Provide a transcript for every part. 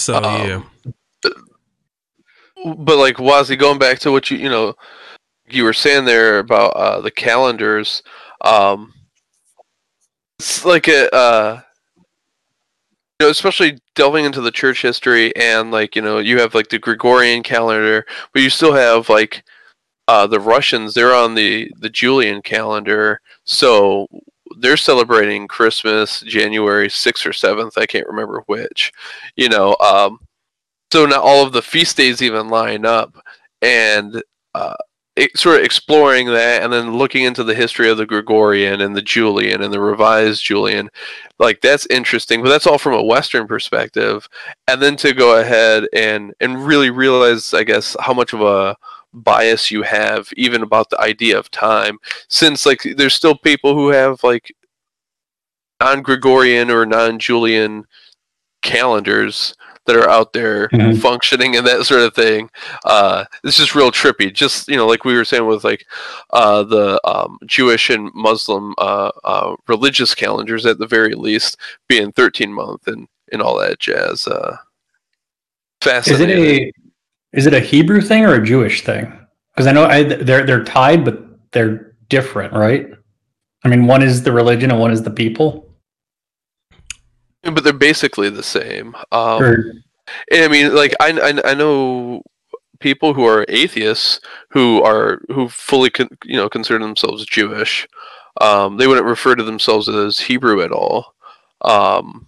So um, yeah. But like Wazzy, going back to what you you know you were saying there about uh, the calendars, um, it's like a uh, you know, especially delving into the church history and like you know you have like the Gregorian calendar, but you still have like uh, the Russians. They're on the the Julian calendar, so they're celebrating Christmas January 6th or 7th. I can't remember which. You know, um, so not all of the feast days even line up. And uh, it, sort of exploring that and then looking into the history of the Gregorian and the Julian and the revised Julian, like that's interesting. But that's all from a Western perspective. And then to go ahead and, and really realize, I guess, how much of a bias you have even about the idea of time since like there's still people who have like non-gregorian or non-julian calendars that are out there mm-hmm. functioning and that sort of thing. Uh it's just real trippy. Just you know like we were saying with like uh the um, jewish and muslim uh, uh religious calendars at the very least being 13 month and and all that jazz uh fascinating is it a is it a Hebrew thing or a Jewish thing? Because I know I, they're they're tied, but they're different, right? I mean, one is the religion and one is the people. Yeah, but they're basically the same. Um, or, I mean, like I, I, I know people who are atheists who are who fully con, you know consider themselves Jewish. Um, they wouldn't refer to themselves as Hebrew at all. Um,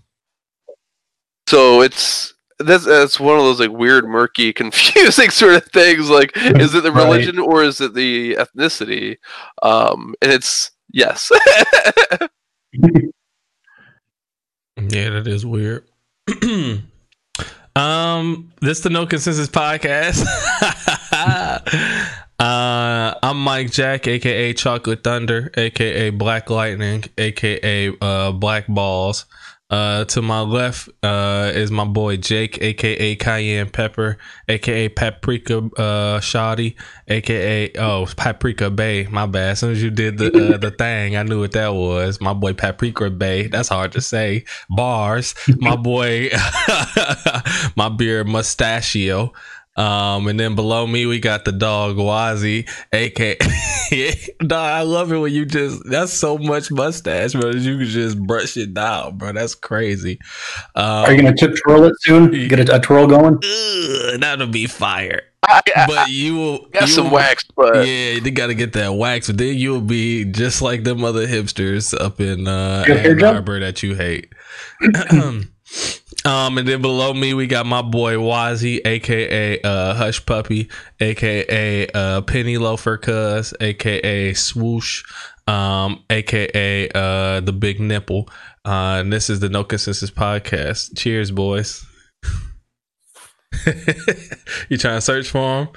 so it's that's that's one of those like weird, murky, confusing sort of things. Like, is it the religion right. or is it the ethnicity? Um, and it's yes. yeah, that is weird. um, this the No Consensus podcast. uh, I'm Mike Jack, aka Chocolate Thunder, aka Black Lightning, aka uh, Black Balls. Uh, to my left uh, is my boy Jake, aka Cayenne Pepper, aka Paprika uh, Shoddy, aka oh Paprika Bay. My bad. As soon as you did the uh, the thing, I knew what that was. My boy Paprika Bay. That's hard to say. Bars. My boy, my beer Mustachio. Um, and then below me we got the dog Wazi, aka dog. I love it when you just that's so much mustache, bro. You can just brush it down, bro. That's crazy. Um, Are you gonna tip twirl it soon? Get a, a twirl going? Ugh, that'll be fire. but you will got you some will, wax, but yeah, they got to get that wax. But then you'll be just like them other hipsters up in uh, Ann Arbor that you hate. Um, and then below me we got my boy Wazzy, aka uh, Hush Puppy, aka uh, Penny Loafer Cuz, aka Swoosh, um, aka uh, the Big Nipple. Uh, and this is the No Consensus Podcast. Cheers, boys. you trying to search for them?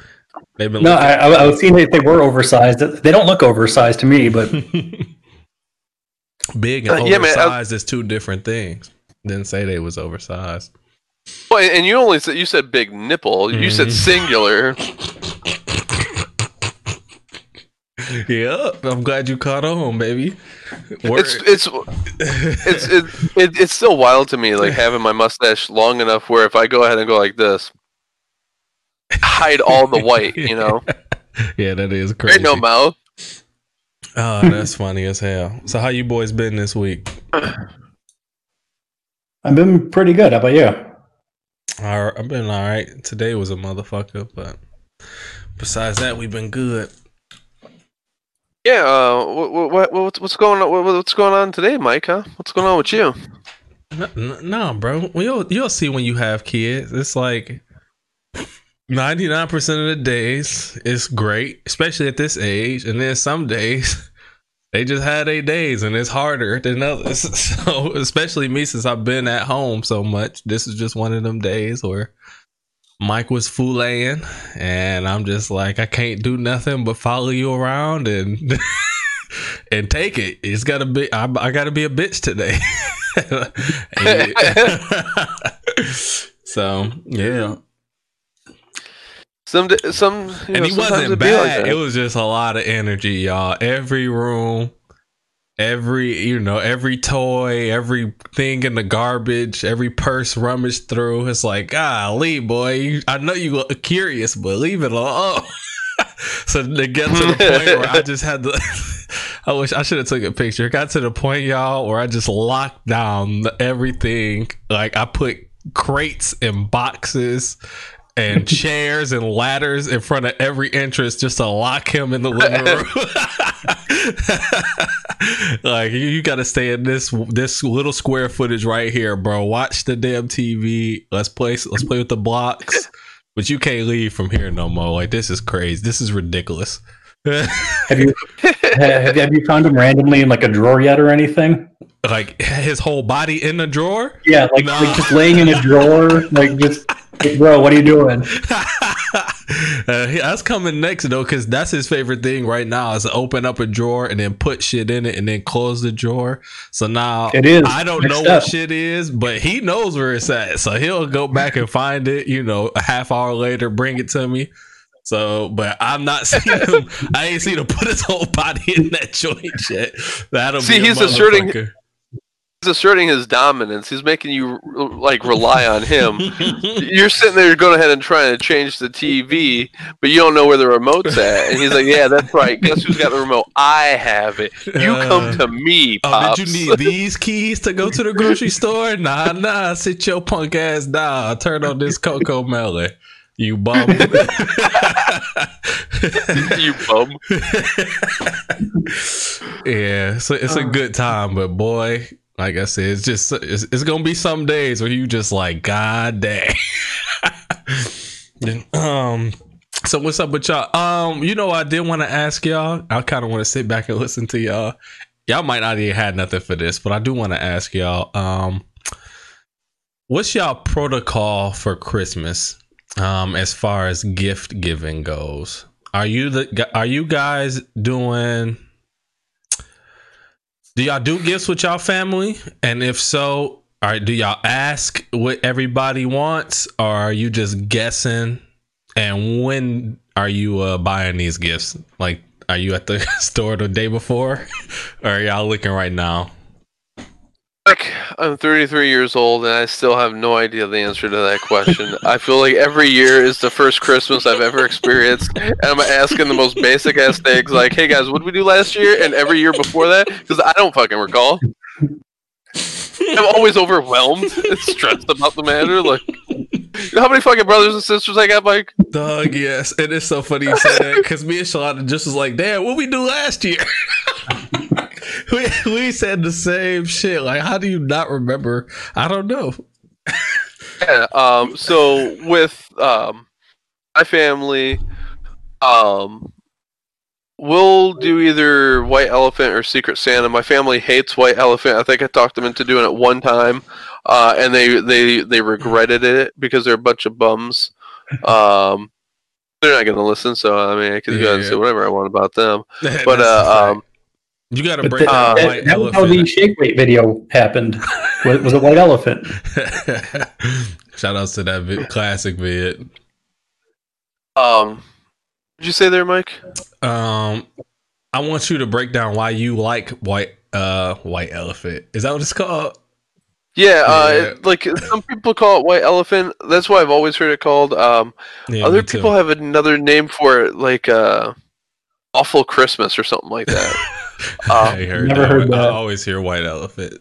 They've been no, I, I was seeing if they were oversized. They don't look oversized to me, but big and uh, yeah, oversized man, is two different things. Didn't say they was oversized. Well, and you only said you said big nipple. You mm-hmm. said singular. yep, I'm glad you caught on, baby. It's it's it's it, it, it's still wild to me, like having my mustache long enough where if I go ahead and go like this, hide all the white, you know. yeah, that is crazy. Ain't no mouth. Oh, that's funny as hell. So, how you boys been this week? I've been pretty good. How about you? All right, I've been all right. Today was a motherfucker, but besides that, we've been good. Yeah. Uh, what, what, what, what's going on? What, what's going on today, Mike? Huh? What's going on with you? No, no, bro. You'll you'll see when you have kids. It's like ninety nine percent of the days it's great, especially at this age, and then some days they just had eight days and it's harder than others. So especially me since I've been at home so much, this is just one of them days where Mike was fooling and I'm just like I can't do nothing but follow you around and and take it. It's gotta be I, I gotta be a bitch today. so yeah. Some, some, and know, he wasn't it'd like bad. it was just a lot of energy, y'all. Every room, every you know, every toy, everything in the garbage, every purse rummaged through. It's like, golly, boy, I know you look curious, but leave it alone. so to get to the point where I just had to. I wish I should have took a picture. It got to the point, y'all, where I just locked down everything. Like I put crates and boxes and chairs and ladders in front of every entrance just to lock him in the living room. like you, you got to stay in this this little square footage right here, bro. Watch the damn TV. Let's play. Let's play with the blocks. But you can't leave from here no more. Like this is crazy. This is ridiculous. Have you have, have you found him randomly in like a drawer yet or anything? like his whole body in the drawer. Yeah, like, No. like just laying in a drawer, like just like, bro, what are you doing? uh, that's coming next though, because that's his favorite thing right now is to open up a drawer and then put shit in it and then close the drawer. So now It is. I don't know what shit is, but he knows where it's at. So he'll go back and find it. You know, a half hour later, bring it to me. So, but I'm not seeing him. I ain't seen him put his whole body in that joint yet. That'll See, be a he's asserting-. He's asserting his dominance. He's making you like rely on him. You're sitting there going ahead and trying to change the TV, but you don't know where the remote's at. And he's like, "Yeah, that's right. Guess who's got the remote? I have it. You come to uh, me, Oh, pops." did you need these keys to go to the grocery store? Nah, nah. Sit your punk ass down. Turn on this CoComelon. You bum. you bum. yeah, so it's a good time, but boy, like I said, it's just it's, it's gonna be some days where you just like, God dang. Then, um. So what's up with y'all? Um, you know, I did want to ask y'all. I kind of want to sit back and listen to y'all. Y'all might not even had nothing for this, but I do want to ask y'all. Um, what's y'all protocol for Christmas? Um, as far as gift giving goes, are you the are you guys doing? Do y'all do gifts with y'all family? And if so, all right, do y'all ask what everybody wants, or are you just guessing? And when are you uh, buying these gifts? Like, are you at the store the day before, or y'all looking right now? Like, I'm 33 years old and I still have no idea the answer to that question. I feel like every year is the first Christmas I've ever experienced, and I'm asking the most basic ass things like, "Hey guys, what did we do last year?" and every year before that, because I don't fucking recall. I'm always overwhelmed and stressed about the matter. Like, you know how many fucking brothers and sisters I got, Mike? Doug, yes, and it's so funny you say that because me and Shalana just was like, "Damn, what we do last year?" we we said the same shit. Like, how do you not remember? I don't know. Yeah. Um. So with um, my family, um, we'll do either White Elephant or Secret Santa. My family hates White Elephant. I think I talked them into doing it one time, uh, and they they they regretted it because they're a bunch of bums. Um. They're not gonna listen, so I mean, I can go and Yeah. say whatever I want about them. But uh, um, you got to break that, down uh, white that, that was how the shake weight video happened. Was, was a white elephant. Shout outs to that vid- classic vid. um, did you say there, Mike? Um, I want you to break down why you like white uh white elephant. Is that what it's called? Yeah, uh, Yeah. it- like some people call it white elephant. That's why I've always heard it called. Um, Yeah, Other people have another name for it, like uh, awful Christmas or something like that. I heard Never that. heard I always hear white elephant.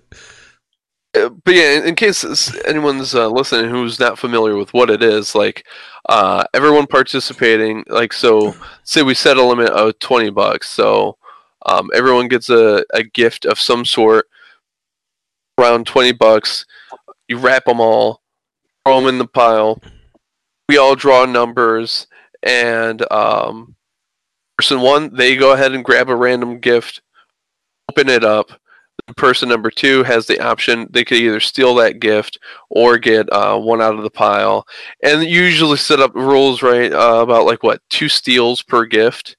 Uh, but yeah, in, in case anyone's uh, listening who's not familiar with what it is, like uh, everyone participating, like so, say we set a limit of twenty bucks, so um, everyone gets a, a gift of some sort, around twenty bucks. You wrap them all, throw them in the pile. We all draw numbers, and um, person one they go ahead and grab a random gift, open it up. Person number two has the option they could either steal that gift or get uh, one out of the pile. And usually set up rules right uh, about like what two steals per gift.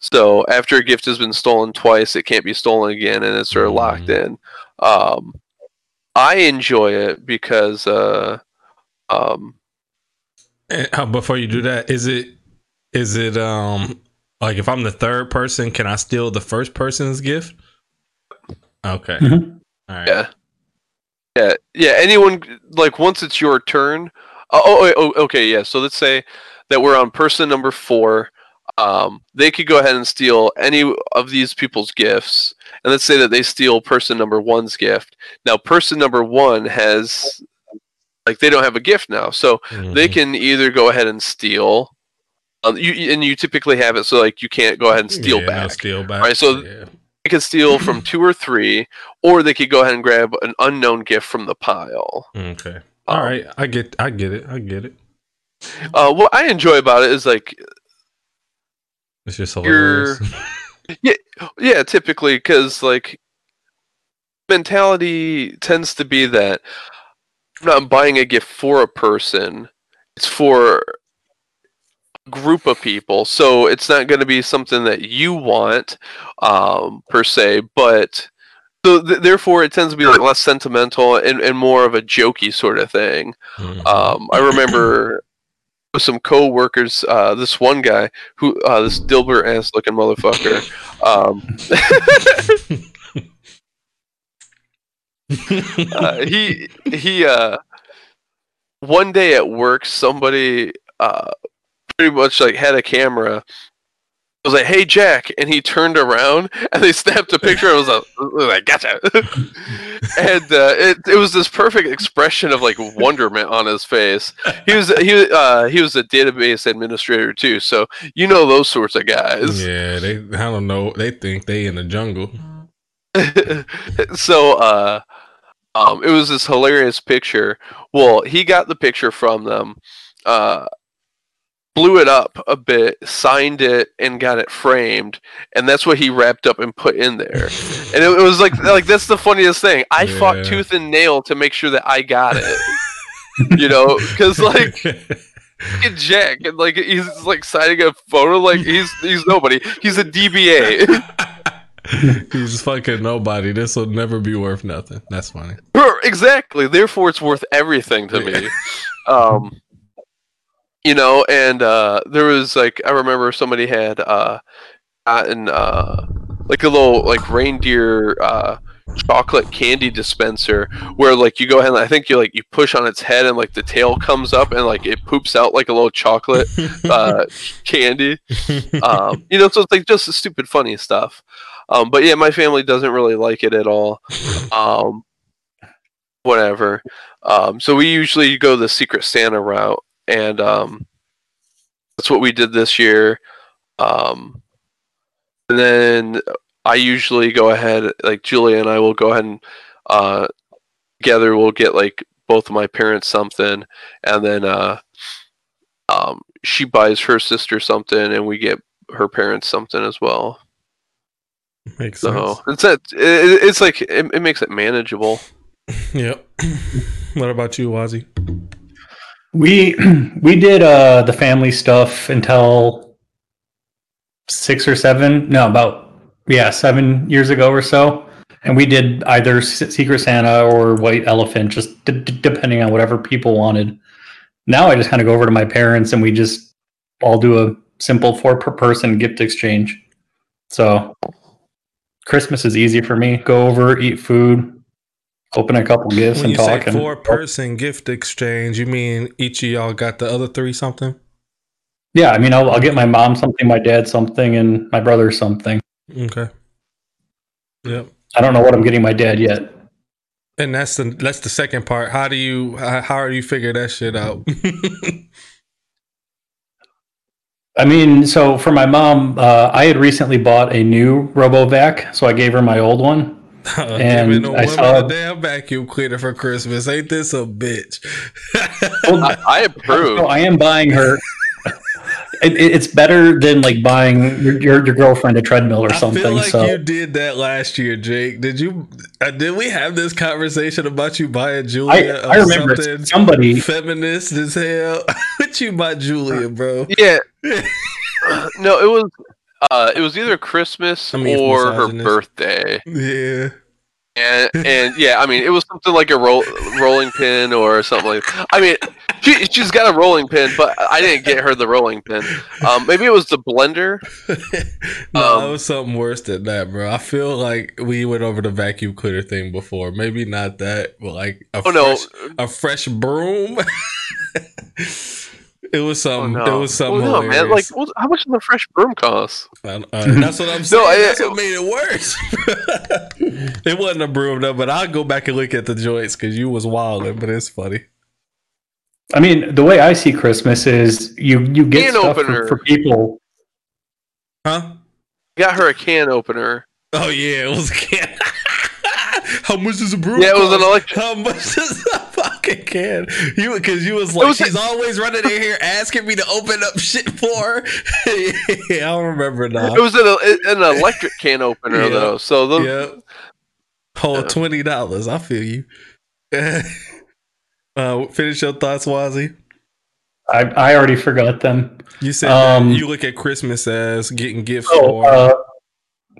So after a gift has been stolen twice it can't be stolen again and it's sort of locked in. Um, i enjoy it because uh, um, And, uh, before you do that, is it Is it um like if I'm the third person, can I steal the first person's gift? Okay. Mhm. All right. Yeah. Yeah, yeah. Anyone like once it's your turn. Oh, oh, oh, okay, yeah. So let's say that we're on person number four. Um, they could go ahead and steal any of these people's gifts, and let's say that they steal person number one's gift. Now, person number one has like they don't have a gift now, so they Mhm. can either go ahead and steal. Um, you and you typically have it so like you can't go ahead and steal Yeah, no back. steal back. Right, so- yeah. They could steal from two or three, or they could go ahead and grab an unknown gift from the pile. Okay. All Um, right. I get I get it. I get it. Uh, what I enjoy about it is like, It's just hilarious. yeah, yeah. typically because like mentality tends to be that I'm not buying a gift for a person; it's for group of people. So it's not going to be something that you want um, per se, but. So th- therefore, it tends to be like less sentimental and, and more of a jokey sort of thing. Mhm. Um, I remember with some co-workers, uh, this one guy who, uh, this Dilbert ass looking motherfucker, um, uh, he he uh, one day at work, somebody uh, pretty much like had a camera. I was like, "Hey Jack," and he turned around and they snapped a picture. I was like, like "Gotcha!" and uh, it it was this perfect expression of like wonderment on his face. He was he uh, he was a database administrator too, so you know those sorts of guys. yeah, they I don't know. They think they in the jungle. so uh um it was this hilarious picture well he got the picture from them uh blew it up a bit signed it and got it framed and that's what he wrapped up and put in there and it, it was like like that's the funniest thing i Yeah. fought tooth and nail to make sure that i got it you know because like jack and like he's like signing a photo like he's he's nobody he's a dba He's fucking nobody. This will never be worth nothing. That's funny. Exactly. Therefore, it's worth everything to me. um, you know, and uh, there was like I remember somebody had uh, gotten uh, like a little like reindeer uh, chocolate candy dispenser where like you go ahead and I think you like you push on its head and like the tail comes up and like it poops out like a little chocolate uh, candy. Um, you know, so it's like just stupid funny stuff. Um, but yeah, my family doesn't really like it at all. Um, whatever. Um, so we usually go the Secret Santa route, and um, that's what we did this year. Um, and then I usually go ahead, like Julia and I will go ahead and uh, together we'll get like both of my parents something, and then uh, um, she buys her sister something, and we get her parents something as well. Makes sense. It's that it, it's like it, it makes it manageable. Yep. what about you, Wazzy? We we did uh the family stuff until six or seven, no, about yeah, seven years ago or so, and we did either Secret Santa or White Elephant, just d- d- depending on whatever people wanted. Now I just kind of go over to my parents and we just all do a simple four per person gift exchange. So Christmas is easy for me. Go over, eat food, open a couple gifts, When and talk. say and- four person gift exchange, you mean each of y'all got the other three something? Yeah, I mean, I'll, I'll get my mom something, my dad something, and my brother something. Okay. Yep. I don't know what I'm getting my dad yet. And that's the that's the second part. How do you how, how do you figure that shit out? I mean, so for my mom, uh, I had recently bought a new RoboVac, so I gave her my old one. And Giving a I woman saw- a damn vacuum cleaner for Christmas. Ain't this a bitch? Well, I, I approve. so I am buying her. It, it- it's better than like buying your, your, your girlfriend a treadmill or I something. feel like so you did that last year, Jake. Did you? Uh, did we have this conversation about you buying Julia? I or remember something somebody. feminist as hell. what you buy Julia, bro? Yeah. no, it was uh it was either Christmas I mean, or her birthday. Yeah. and and yeah, I mean, it was something like a roll, rolling pin or something like. I mean, she she's got a rolling pin, but I didn't get her the rolling pin. Um, maybe it was the blender. no, Um, it was something worse than that, bro. I feel like we went over the vacuum cleaner thing before. Maybe not that, but like a Oh no, fresh, a fresh broom. it was oh something. no, It was something oh, no, man! Like, hilarious. how much does the fresh broom cost? Uh, that's what I'm saying. I- that's what made it worse. it wasn't a broom though, but I'll go back and look at the joints because you was wilding. But it's funny. I mean, the way I see Christmas is you you get Can stuff opener. for, for people. Huh? Got her a can opener. Oh yeah, it was a can. How much does a broom? Yeah, it was an electric. How much does a fucking can? You because you was like was she's a- always running in here asking me to open up shit for her. yeah, I don't remember now. It was an, an electric can opener Yeah. though. So the, Yep. Whole Yeah. twenty dollars. I feel you. uh, finish your thoughts, Wazzy. I I already forgot them. You said Um, you look at Christmas as getting gifts So, for. uh,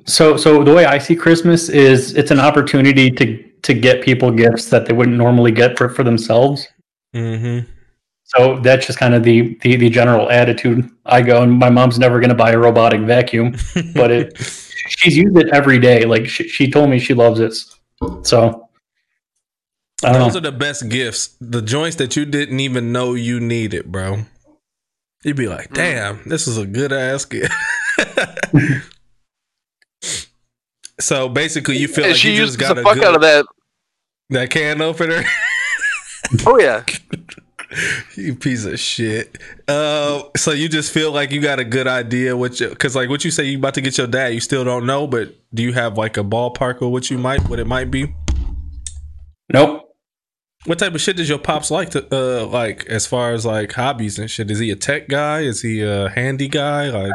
so so the way I see Christmas is it's an opportunity to to get people gifts that they wouldn't normally get for for themselves. mm-hmm. So that's just kind of the the, the general attitude I go. And my mom's never going to buy a robotic vacuum, but it she's used it every day. Like she, she told me she loves it. So I don't Those know. are the best gifts. The joints that you didn't even know you needed, bro. You'd be like, damn, this is a good ass gift. so basically, you feel and like she you used just got the a fuck good, out of that. that can opener. Oh yeah, you piece of shit. Uh, so you just feel like you got a good idea what you, cause like what you say you about to get your dad, you still don't know, but do you have like a ballpark of what you might, what it might be? Nope. What type of shit does your pops like to uh like as far as like hobbies and shit? Is he a tech guy? Is he a handy guy? Like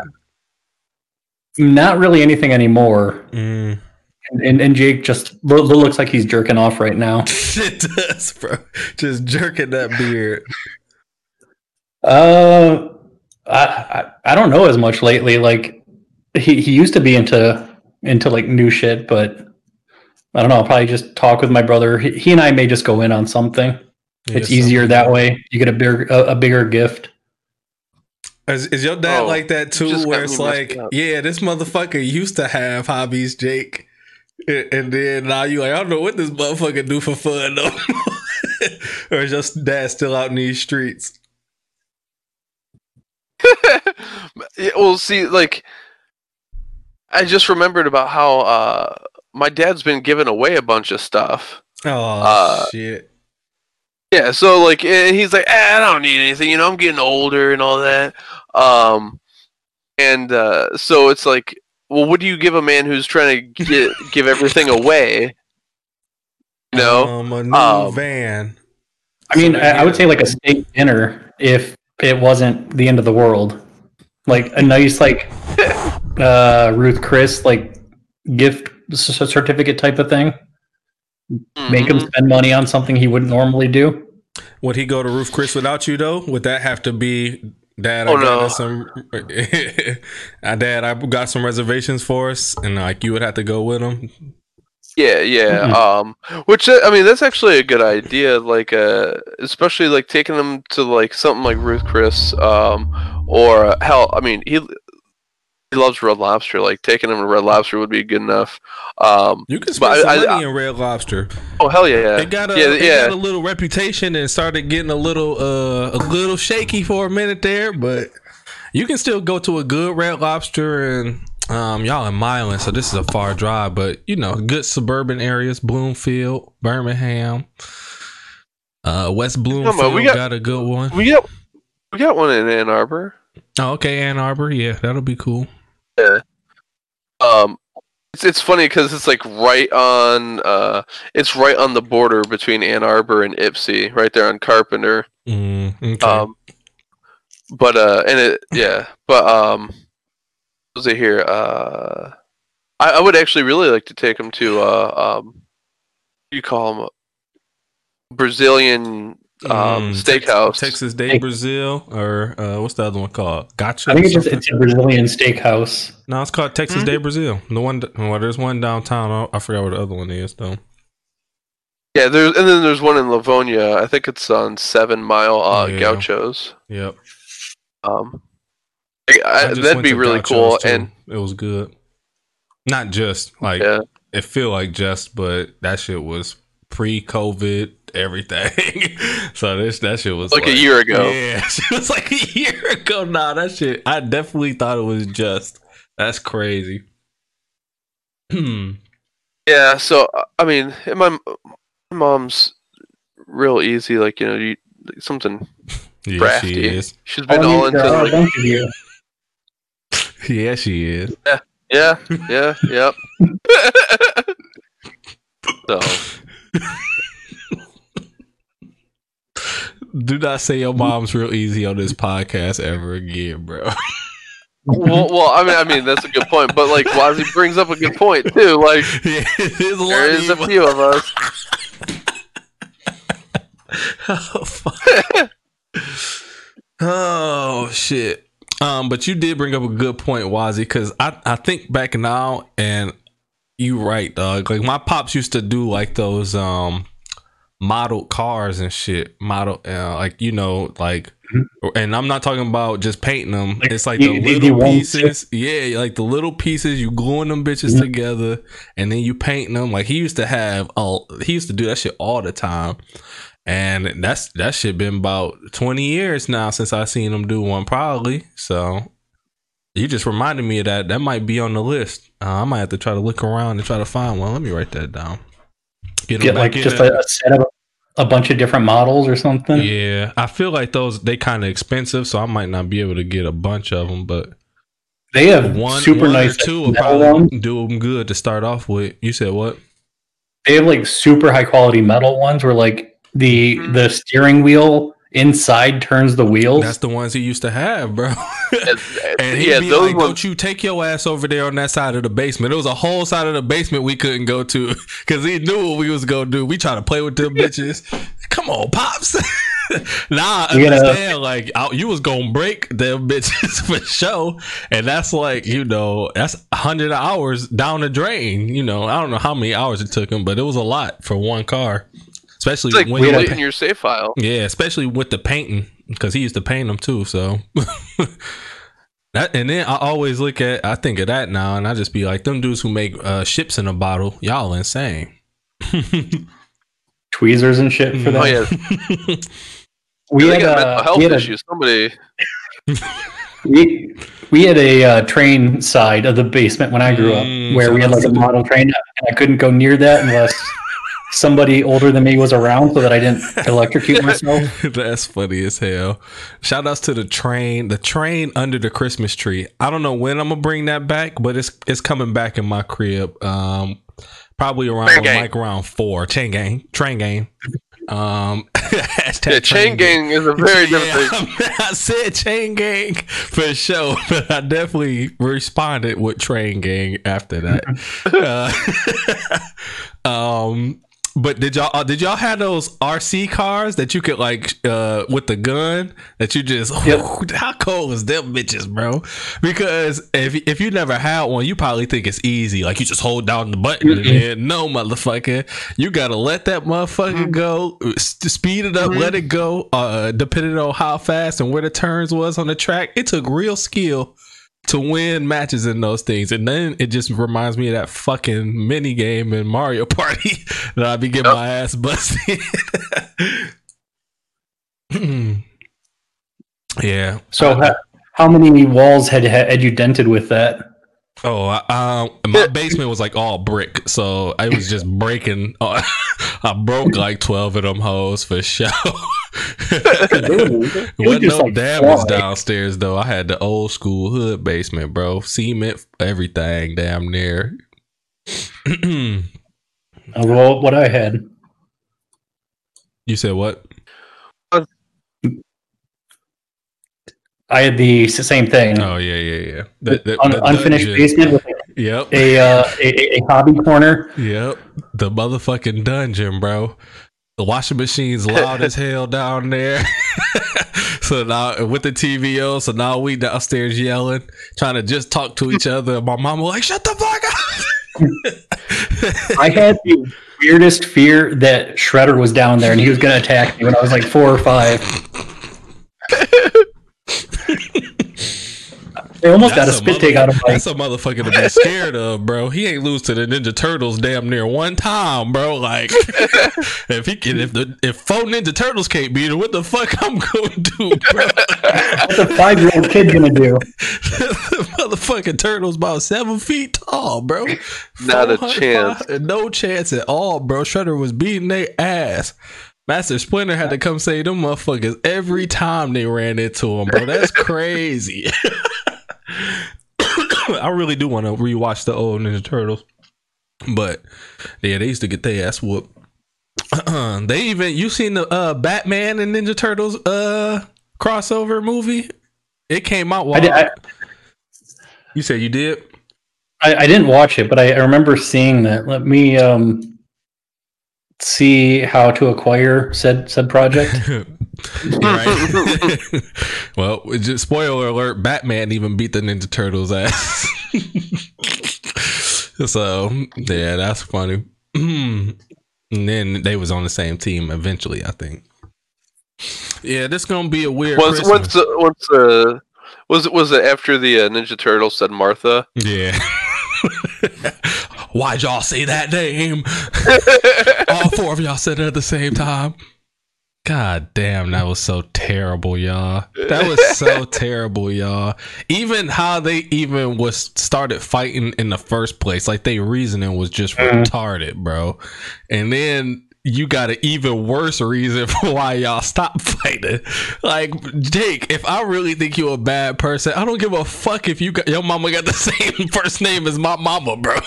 Not really anything anymore. mm, And and Jake just lo- lo- looks like he's jerking off right now. it does, bro. Just jerking that beard. Uh, I, I I don't know as much lately. Like he he used to be into into like new shit, but I don't know. I'll probably just talk with my brother. He, he and I may just go in on something. it's Yeah, easier something- that way. You get a bigger a, a bigger gift. Is, is your dad Oh, like that too? Where it's like, yeah, this motherfucker used to have hobbies, Jake, and then now you like, I don't know what this motherfucker do for fun though, or is your dad still out in these streets? Well, see, like, I just remembered about how uh, my dad's been giving away a bunch of stuff. Oh Uh, shit! Yeah, so like, eh, he's like, eh, I don't need anything, you know, I'm getting older and all that. Um, and uh, so it's like, well, what do you give a man who's trying to get give everything away? You know, um, a new um, van. I mean, So I, I would say like a steak dinner if it wasn't the end of the world. Like a nice like uh Ruth Chris like gift certificate type of thing. Make him Mhm. spend money on something he wouldn't normally do. Would he go to Ruth Chris without you though? Would that have to be Dad? I Oh, got no. us some. uh, Dad, I got some reservations for us, and like you would have to go with him. Yeah, yeah. Mhm. Um, which uh, I mean, that's actually a good idea. Like, uh, especially like taking them to like something like Ruth Chris, um, or uh, hell, I mean, he he loves Red Lobster. Like, taking him to Red Lobster would be good enough. Um, You can spend some I- I- money in Red Lobster. oh hell yeah, It got a yeah, it yeah. got a little reputation and started getting a little uh a little shaky for a minute there, but you can still go to a good Red Lobster and um y'all in Milan, so this is a far drive, but you know, good suburban areas, Bloomfield, Birmingham, uh West Bloomfield we got, got- a good one. we got we got one in Ann Arbor. Oh, okay, Ann Arbor, yeah, that'll be cool. Um, it's it's funny because it's like right on uh, it's right on the border between Ann Arbor and Ypsi, right there on Carpenter. Mm, okay. Um, but uh, and it yeah, but um, was it here? Uh, I, I would actually really like to take him to uh um, what do you call him? Brazilian um, Mm, Tex- steakhouse. Texas de Brazil, or uh, what's the other one called? Gotcha. I think it's just it's a Brazilian steakhouse. No, it's called Texas Hmm? de Brazil. The one, well, there's one downtown. I I forgot what the other one is though. Yeah, there's and then there's one in Livonia. I think it's on Seven Mile uh, Yeah. Gauchos. Yep. Um, I, I, just that'd be really Gaucho's, cool. too. And it was good. Not just like yeah, it feel like just, but that shit was pre-COVID everything. so this that shit was like, a year ago. Yeah, it was like a year ago. Nah, that shit. I definitely thought it was just. That's crazy. Hmm. Yeah, so uh, I mean, my, my mom's real easy. Like you know, you something yeah, crafty. she is. She's been I all into there a like, bunch of you. Yeah, she is. Yeah, yeah, yeah, yep. so Do not say your mom's real easy on this podcast ever again, bro. well, well, I mean, I mean that's a good point. But like, Wazzy brings up a good point too. Like, yeah, there's a lot there of is a few of us. oh, fuck. oh shit. Um, but you did bring up a good point, Wazzy, because I, I think back now and you right, dog. Like my pops used to do like those um modeled cars and shit. Model uh, like you know, like and I'm not talking about just painting them. Like, it's like you- the little pieces. Yeah, like the little pieces, you gluing them bitches Mhm. together and then you painting them. Like he used to have all he used to do that shit all the time. And that's that shit been about 20 years now since I seen him do one, probably. So you just reminded me of that. That might be on the list. Uh, I might have to try to look around and try to find one. Let me write that down. Get, Get like just a, a set of a bunch of different models or something. Yeah, I feel like those they kind of expensive, so I might not be able to get a bunch of them. But They have one, super one nice or two will metal probably ones. do them good to start off with. You said what? They have like super high quality metal ones where like the Mhm. the steering wheel inside turns the wheels. That's the ones he used to have, bro. And, And he'd yeah, be those like, ones. "Don't you take your ass over there on that side of the basement?" It was a whole side of the basement we couldn't go to because he knew what we was gonna do. We try to play with them bitches. Come on, pops. nah, I We gotta- understand. Like I, you was gonna break them bitches for show, and that's like you know that's hundred hours down the drain. You know, I don't know how many hours it took him, but it was a lot for one car, especially It's like when you had were deleting pa- your save file. yeah, especially with the painting because he used to paint them too. So that and then I always look at I think of that now, and I just be like, them dudes who make uh, ships in a bottle, y'all insane. tweezers and shit for Oh that. yeah, We had, got uh, health we had a- issues. Somebody, we we had a uh, train side of the basement when I grew up, Mm, where we had like a model train, and I couldn't go near that unless somebody older than me was around, so that I didn't electrocute myself. That's funny as hell. Shout outs to the train, the train under the Christmas tree. I don't know when I'm gonna bring that back, but it's it's coming back in my crib. Um, probably around like around four. Chain gang, train gang. Um, hashtag yeah, chain gang is a very different Yeah, thing. I said chain gang for sure, but I definitely responded with train gang after that. uh, um, but did y'all uh, did y'all have those RC cars that you could like uh with the gun that you just Yep. how cold was them bitches, bro? Because if if you never had one, you probably think it's easy, like you just hold down the button and then no motherfucker, you gotta let that motherfucker go, s- speed it up, let it go. Uh, depending on how fast and where the turns was on the track, it took real skill to win matches in those things. And then it just reminds me of that fucking mini game in Mario Party that I be getting Yep. my ass busted. yeah. So, ha- how many walls had had you dented with that? Oh, I, um, my basement was like all brick, so I was just breaking. Uh, I broke like twelve of them hoes for sure. would Wasn't no like, damage fly. downstairs though. I had the old school hood basement, bro. Cement, everything, damn near. Uh, Well, what I had. you said what? I had the same thing. Oh yeah, yeah, yeah. The, the, Un- the unfinished dungeon. basement with Yep. a, uh, a a hobby corner. Yep. The motherfucking dungeon, bro. The washing machine's loud as hell down there. so now with the TV on, so now we downstairs yelling, trying to just talk to each other. My mama was like, shut the fuck up. I had the weirdest fear that Shredder was down there and he was going to attack me when I was like four or five. They almost got a That's spit mother- take out of my. That's a motherfucker to be scared of, bro. He ain't lose to the Ninja Turtles damn near one time, bro. Like, if he can, if the if four Ninja Turtles can't beat him, what the fuck I'm gonna do, bro? What's a five year old kid going to do? motherfucking turtles about seven feet tall, bro. Not a 400 chance. No chance at all, bro. Shredder was beating their ass. Master Splinter had to come say them motherfuckers every time they ran into him, bro. That's crazy. I really do want to rewatch the old Ninja Turtles, but yeah, they used to get their ass whooped. they even you seen the uh, Batman and Ninja Turtles uh crossover movie? It came out while I, I, you said you did. I, I didn't watch it, but I, I remember seeing that. Let me um, see how to acquire said said project. right. well, just spoiler alert: Batman even beat the Ninja Turtles ass. so yeah, that's funny. and then they was on the same team eventually, I think. Yeah, this gonna be a weird. Once, Christmas. once, uh, once, uh, was it was it after the uh, Ninja Turtles said Martha? Yeah. Why'd y'all say that name? All four of y'all said it at the same time. God damn, that was so terrible, y'all. That was so terrible, y'all. Even how they even was started fighting in the first place, like they reasoning was just Mhm. retarded, bro. And then you got an even worse reason for why y'all stop fighting. Like Jake, if I really think you're a bad person, I don't give a fuck if you got your mama got the same first name as my mama, bro.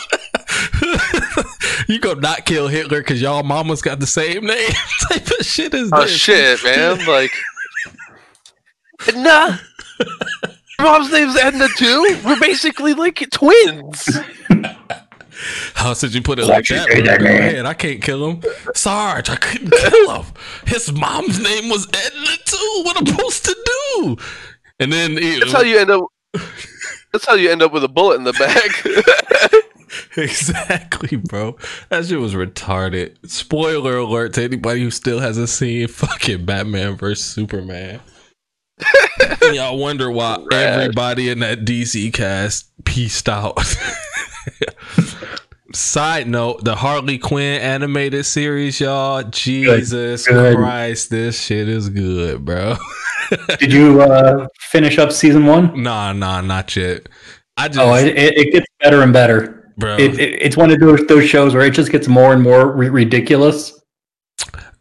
you go not kill Hitler because y'all mamas got the same name. type of shit is Oh this? shit, man! Like, nah. Mom's name's Edna too. We're basically like twins. How should you put it like that? Like you say that, Go ahead. I can't kill him. Sarge, I couldn't kill him. His mom's name was Edna too. What am I supposed to do? And then That's how you end up. That's how you end up with a bullet in the back. exactly, bro. That shit was retarded. Spoiler alert to anybody who still hasn't seen fucking Batman vs Superman. Y'all wonder why Rad. everybody in that DC cast pieced out. Side note: the Harley Quinn animated series, y'all. Jesus Good. Christ, this shit is good, bro. Did you uh, finish up season one? nah, nah, not yet. I just, Oh, it, it, gets better and better. bro. It, it, it's one of those those shows where it just gets more and more ri ridiculous.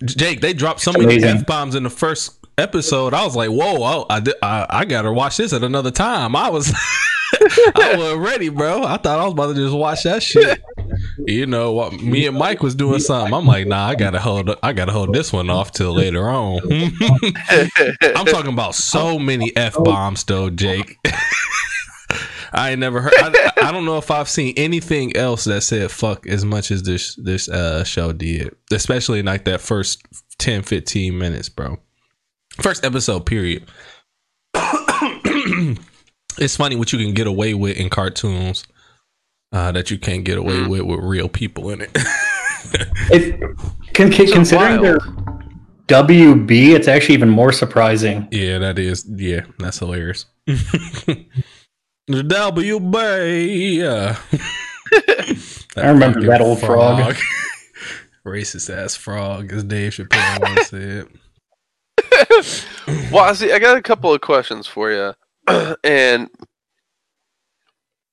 Jake, they dropped so many f bombs in the first episode. I was like, "Whoa, oh, I, did, I I gotta watch this at another time." I was, I was ready, bro. I thought I was about to just watch that shit. You know, what me and Mike was doing something. I'm like, "Nah, I gotta hold, I gotta hold this one off till later on." I'm talking about so many f bombs, though, Jake. I ain't never heard. I, I don't know if I've seen anything else that said "fuck" as much as this this uh, show did, especially in like that first 10, 15 minutes, bro. First episode, period. it's funny what you can get away with in cartoons uh, that you can't get away Mhm. with with real people in it. It, con, con- So considering wild. their WB, it's actually even more surprising. yeah, that is. Yeah, that's hilarious. The WB. Yeah. I remember that old frog. Racist ass frog, as Dave Chappelle once said. well, I see. I got a couple of questions for you, and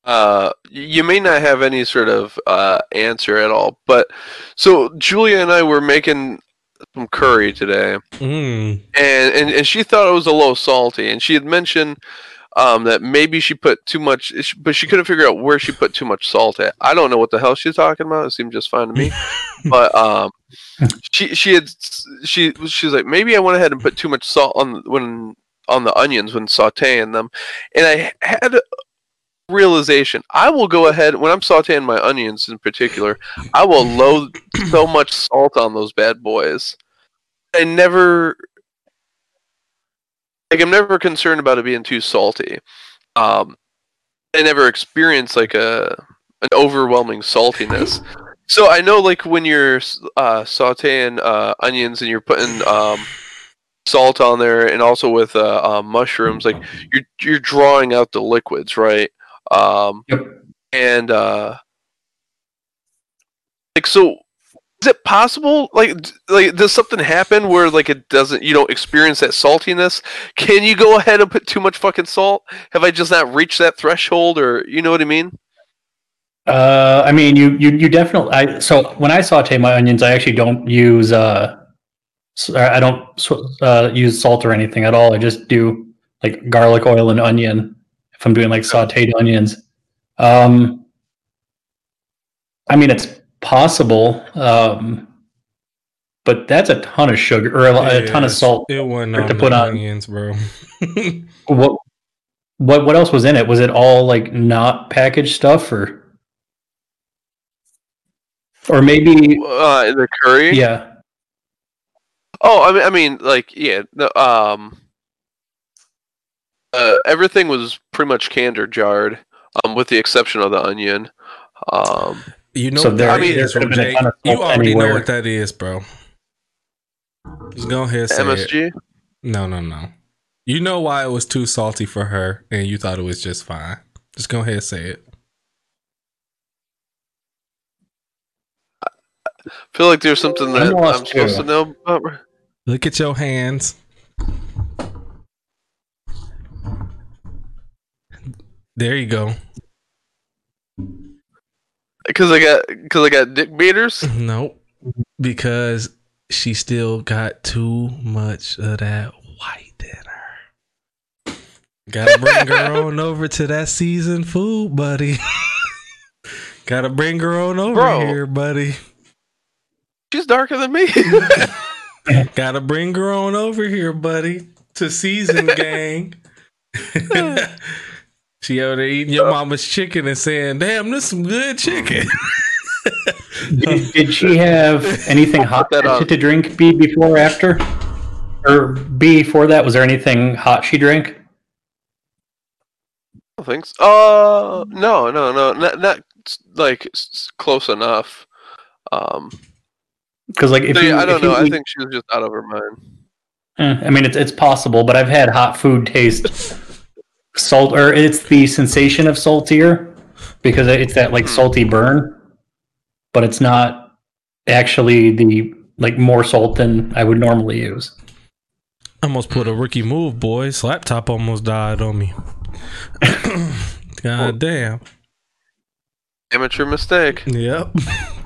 uh, you may not have any sort of uh, answer at all. But so Julia and I were making some curry today, Mm. and, and and she thought it was a little salty, and she had mentioned um, that maybe she put too much, but she couldn't figure out where she put too much salt at. I don't know what the hell she's talking about. It seemed just fine to me, but um, she she had she she's like maybe I went ahead and put too much salt on when on the onions when sautéing them, and I had a realization. I will go ahead when I'm sautéing my onions in particular. I will load so much salt on those bad boys. I never like I'm never concerned about it being too salty. Um, I never experienced like a an overwhelming saltiness. So I know, like when you're uh, sautéing uh, onions and you're putting um, salt on there, and also with uh, uh, mushrooms, like you're you're drawing out the liquids, right? Um, Yep. And uh, like, so is it possible? Like, like does something happen where like it doesn't? You don't experience that saltiness? Can you go ahead and put too much fucking salt? Have I just not reached that threshold, or you know what I mean? Uh, I mean, you you you definitely. I so when I saute my onions, I actually don't use uh, s- I don't uh, use salt or anything at all. I just do like garlic oil and onion if I'm doing like sautéed onions. Um, I mean, it's possible, um, but that's a ton of sugar or a, a ton of salt. It wasn't to put on. onions, bro. What what what else was in it? Was it all like not packaged stuff or or maybe Uh, the curry? yeah. Oh, I mean, I mean, like, yeah, no, um, uh, everything was pretty much canned or jarred, um, with the exception of the onion. Um, you know So there- I mean, is, there a Jake? ton of You salt already know what that is, bro. Just go ahead and say it. No, no, no. You know why it was too salty for her, and you thought it was just fine. Just go ahead and say it. I feel like there's something that I'm I'm supposed to know about. Look at your hands. There you go. Because I got, because I got dick beaters. Nope. Because she still got too much of that white in her. Gotta bring her on over to that seasoned food, buddy. Gotta bring her on over Bro. here, buddy. She's darker than me. Gotta bring her on over here, buddy, to season gang. she out there eating your mama's chicken and saying, "Damn, this some good chicken." Did, did she have anything hot that on. to drink? B before or after, or B before that? Was there anything hot she drank? I think so. Uh, no, no, no, not, not like s- close enough. Um, Because like if so, you, I don't you know. I think she was just out of her mind. Eh, I mean, it's it's possible, but I've had hot food taste salt, or it's the sensation of saltier because it's that like Hmm. salty burn, but it's not actually the like more salt than I would normally use. almost put a rookie move, boys. Laptop almost died on me. God damn. Amateur mistake. Yep.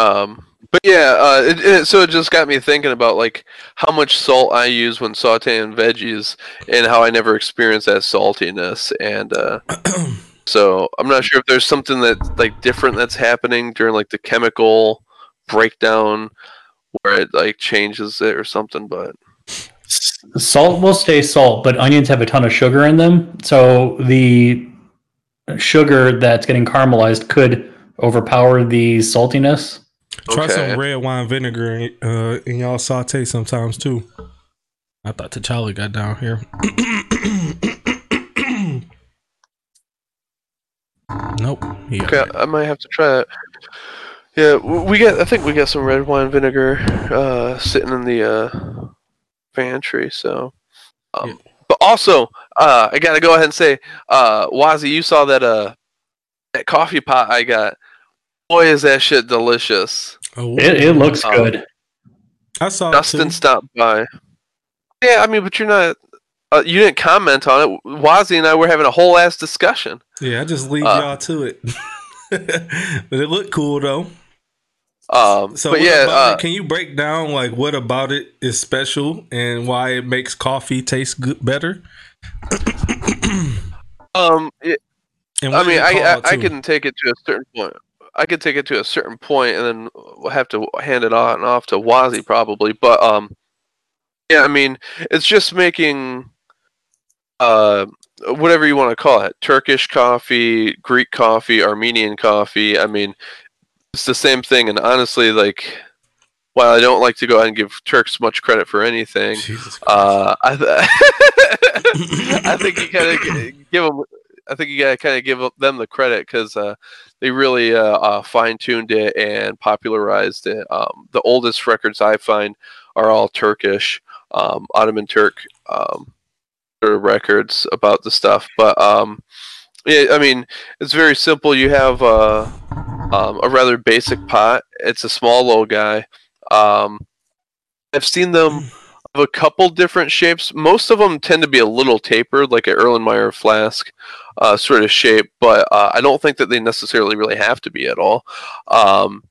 Um, but yeah, uh, it, it, so it just got me thinking about like how much salt I use when sautéing veggies and how I never experience that saltiness. And uh, so I'm not sure if there's something that like different that's happening during like the chemical breakdown where it like changes it or something. But Salt will stay salt, but onions have a ton of sugar in them, so the sugar that's getting caramelized could overpower the saltiness. Try Okay. some red wine vinegar in, uh, in y'all saute sometimes too. I thought T'Challa got down here. nope. He okay, alright. I might have to try that. Yeah, we got. I think we got some red wine vinegar uh, sitting in the uh, pantry. So, um, Yeah. but also, uh, I gotta go ahead and say, uh, Wazzy, you saw that uh, that coffee pot I got. Boy, is that shit delicious! Oh, It, it looks Oh. good. I saw Dustin it stopped by. Yeah, I mean, but you're not. Uh, you didn't comment on it. Wazzy and I were having a whole ass discussion. Yeah, I just leave Uh, y'all to it. but it looked cool though. Um, So, but yeah, uh, it, can you break down like what about it is special and why it makes coffee taste good, better? um, it, And I mean, I, I I can take it to a certain point. I could take it to a certain point, and then we'll have to hand it on off to Wazi probably. But um, yeah, I mean, it's just making uh whatever you want to call it Turkish coffee, Greek coffee, Armenian coffee. I mean, it's the same thing. And honestly, like, while I don't like to go ahead and give Turks much credit for anything, uh, I, th- I think you gotta g- give them. I think you gotta kind of give them the credit because uh, they really uh, uh, fine tuned it and popularized it. Um, the oldest records I find are all Turkish, um, Ottoman Turk um, records about the stuff. But um, yeah, I mean, it's very simple. You have uh, um, a rather basic pot. It's a small little guy. Um, I've seen them a couple different shapes. Most of them tend to be a little tapered, like an Erlenmeyer flask uh, sort of shape, but uh, I don't think that they necessarily really have to be at all. Um,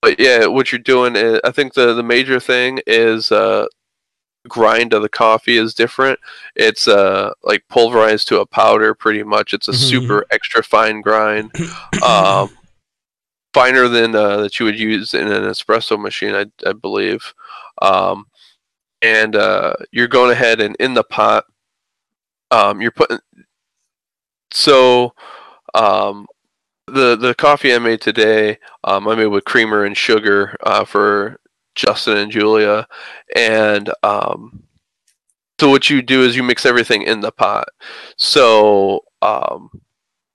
but yeah, what you're doing, is, I think the the major thing is uh, grind of the coffee is different. It's uh like pulverized to a powder, pretty much. It's a mm-hmm. super extra fine grind. Um, finer than uh, that you would use in an espresso machine, I, I believe. Um, and uh, you're going ahead and in the pot, um, you're putting. So, um, the the coffee I made today, um, I made with creamer and sugar uh, for Justin and Julia, and um, so what you do is you mix everything in the pot. So um,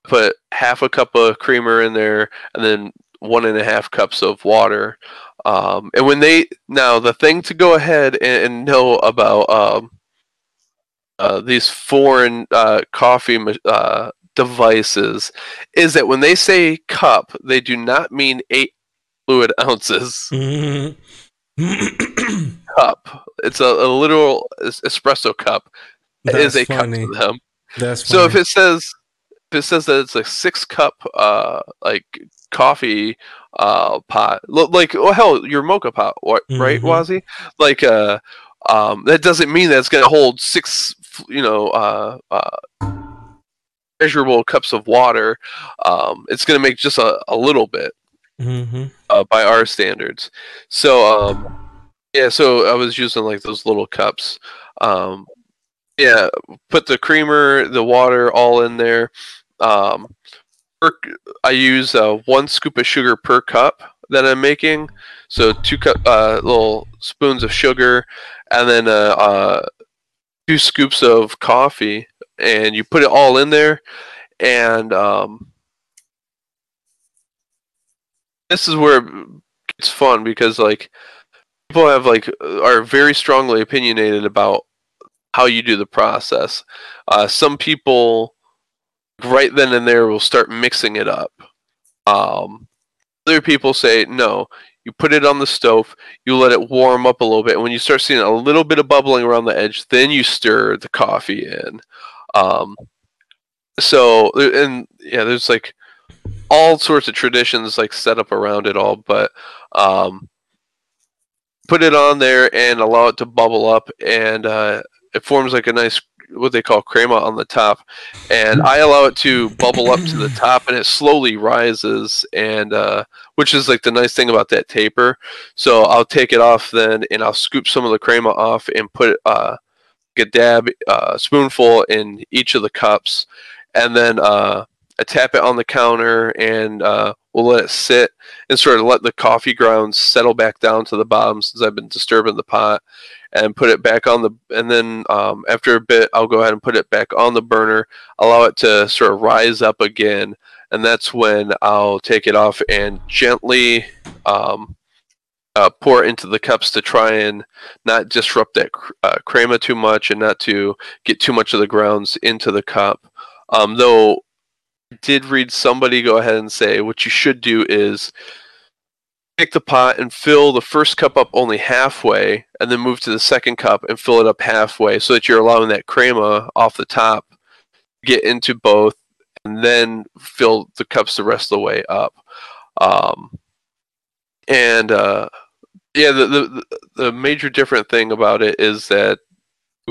put half a cup of creamer in there, and then one and a half cups of water. Um, and when they now the thing to go ahead and, and know about um, uh, these foreign uh, coffee uh, devices is that when they say cup, they do not mean eight fluid ounces. Mm-hmm. cup. It's a, a, literal espresso cup. That's it is a funny. cup to them. That's funny. so if it says if it says that it's a six cup uh like coffee uh pot like oh hell your moka pot what mm-hmm. right Wazi like uh um that doesn't mean that it's gonna hold six you know uh, uh measurable cups of water. Um it's gonna make just a, a little bit mm-hmm. uh, by our standards. So um yeah so I was using like those little cups. Um yeah put the creamer the water all in there. Um I use uh, one scoop of sugar per cup that I'm making. So two uh, little spoons of sugar, and then uh, uh, two scoops of coffee, and you put it all in there. And um, this is where it's fun because like people have like are very strongly opinionated about how you do the process. Uh, some people right then and there we'll start mixing it up. Um, other people say no. You put it on the stove, you let it warm up a little bit, and when you start seeing a little bit of bubbling around the edge, then you stir the coffee in. Um, so and yeah, there's like all sorts of traditions like set up around it all, but um, put it on there and allow it to bubble up, and uh, it forms like a nice what they call crema on the top, and I allow it to bubble up to the top, and it slowly rises, and uh, which is like the nice thing about that taper. So I'll take it off then, and I'll scoop some of the crema off and put uh, a dab, uh, spoonful in each of the cups, and then uh, I tap it on the counter, and uh, we'll let it sit and sort of let the coffee grounds settle back down to the bottom since I've been disturbing the pot and put it back on the and then um, after a bit I'll go ahead and put it back on the burner allow it to sort of rise up again and that's when I'll take it off and gently um, uh, pour into the cups to try and not disrupt that uh, crema too much and not to get too much of the grounds into the cup. Um, though did read somebody go ahead and say what you should do is take the pot and fill the first cup up only halfway, and then move to the second cup and fill it up halfway, so that you're allowing that crema off the top get into both, and then fill the cups the rest of the way up. Um, and uh, yeah, the, the the major different thing about it is that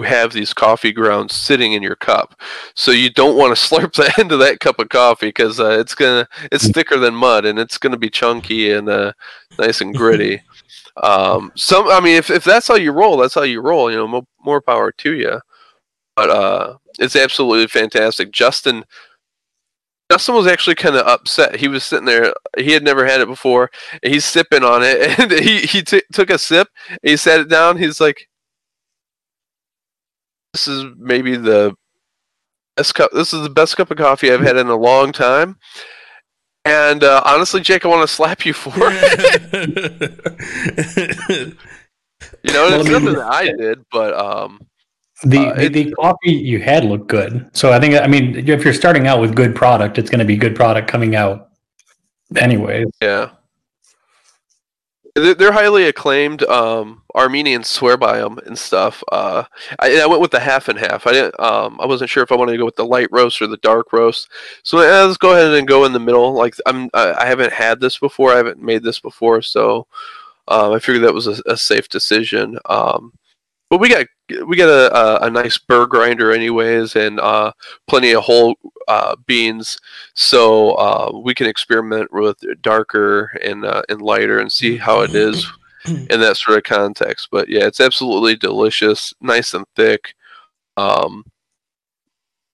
have these coffee grounds sitting in your cup. So you don't want to slurp the end of that cup of coffee because uh, it's gonna it's mm. thicker than mud and it's gonna be chunky and uh, nice and gritty. um, some I mean, if if that's how you roll, that's how you roll. You know, mo- more power to you. But uh, it's absolutely fantastic. Justin. Justin was actually kind of upset. He was sitting there. He had never had it before. he's sipping on it, and he he t- took a sip. he sat it down. He's like, this is maybe the best cup. This is the best cup of coffee I've had in a long time. And uh, honestly, Jake, I want to slap you for it. you know, Well, it's I mean- nothing that I did, but um, The, Uh, the the coffee you had looked good. So I think I mean if you're starting out with good product, it's going to be good product coming out. anyway. yeah. They're highly acclaimed. Um, Armenians swear by them and stuff. Uh, I, I went with the half and half. I didn't. Um, I wasn't sure if I wanted to go with the light roast or the dark roast. So let's go ahead and go in the middle. Like I'm, I I haven't had this before. I haven't made this before, so um, I figured that was a, a safe decision. Um, but we got we got a, a, a nice burr grinder anyways, and uh, plenty of whole uh, beans, so uh, we can experiment with darker and uh, and lighter and see how it is in that sort of context. But yeah, it's absolutely delicious, nice and thick. Um,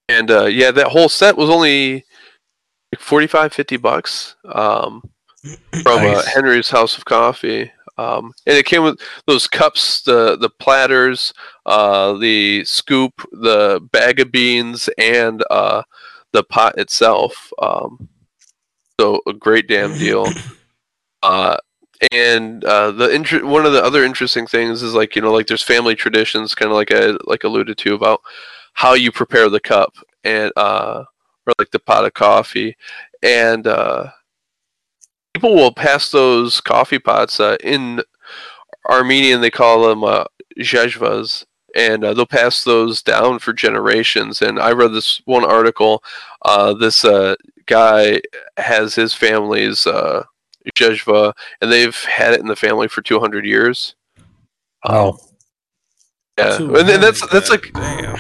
and uh, yeah, that whole set was only like 45, 50 bucks um, from uh, Nice. Henry's House of Coffee. Um, and it came with those cups, the the platters, uh, the scoop, the bag of beans, and uh, the pot itself. Um, so a great damn deal. Uh, and uh, the inter- one of the other interesting things is like you know like there's family traditions, kind of like I like alluded to about how you prepare the cup and uh, or like the pot of coffee, and uh, people will pass those coffee pots uh, in Armenian. They call them uh, zhezhvas, and uh, they'll pass those down for generations. And I read this one article. Uh, this uh, guy has his family's uh, zhezhva, and they've had it in the family for 200 years. wow. Yeah, and, and that's that's like damn.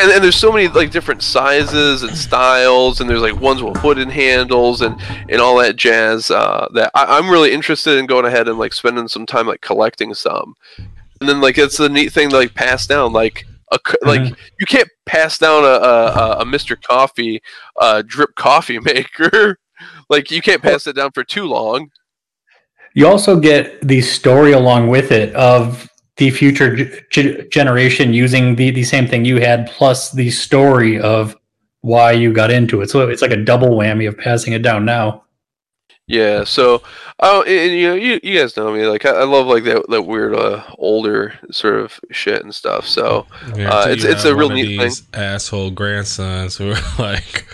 And, and there's so many like different sizes and styles and there's like ones with wooden handles and and all that jazz uh, that I, i'm really interested in going ahead and like spending some time like collecting some. And then like it's the neat thing to like pass down like a c like you can't pass down a a, a, a mr coffee uh, drip coffee maker. Like you can't pass it down for too long. You also get the story along with it of the future g- generation using the, the same thing you had, plus the story of why you got into it. So it's like a double whammy of passing it down now. Yeah, so oh, and, and, you know, you, you guys know me. Like I, I love like that that weird uh, older sort of shit and stuff. So Uh, it's- it's a real neat these Asshole grandsons who are like,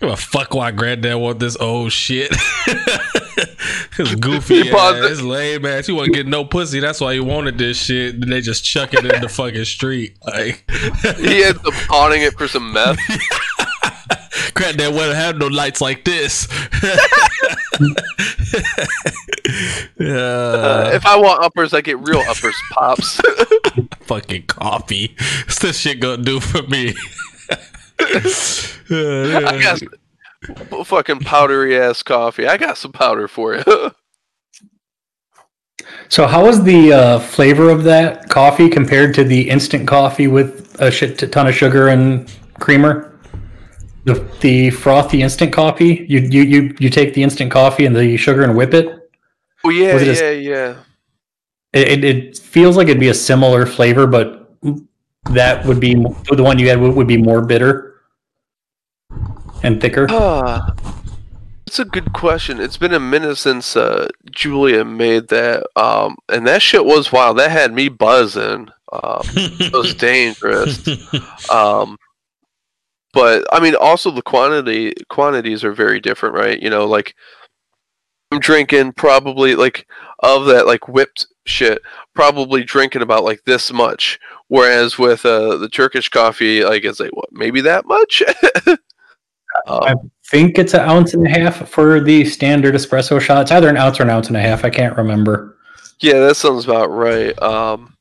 "Give a fuck why granddad want this old shit." His goofy ass, his lame ass. He wasn't getting no pussy. That's why he wanted this shit. Then they just chuck it in the fucking street. Like, he ends up pawning it for some meth. granddad wouldn't have no lights like this. Uh, if I want uppers, I get real uppers, pops. fucking coffee. What's this shit gonna do for me? I got some fucking powdery ass coffee. I got some powder for you. So how was the uh, flavor of that coffee compared to the instant coffee with a shit ton of sugar and creamer? The, the frothy instant coffee, you, you you you take the instant coffee and the sugar and whip it. oh yeah, Was it a- yeah, yeah. It, it, it feels like it'd be a similar flavor, but that would be the one you had would, would be more bitter and thicker. Ah, it's a good question. It's been a minute since uh, Julia made that, um, and that shit was wild. That had me buzzing. Um, it was dangerous. Um, but I mean, also the quantity quantities are very different, right? You know, like I'm drinking probably like of that like whipped shit, probably drinking about like this much. Whereas with uh, the Turkish coffee, like it's like what maybe that much. I um, think it's an ounce and a half for the standard espresso shot. It's either an ounce or an ounce and a half. I can't remember. yeah, that sounds about right. Um,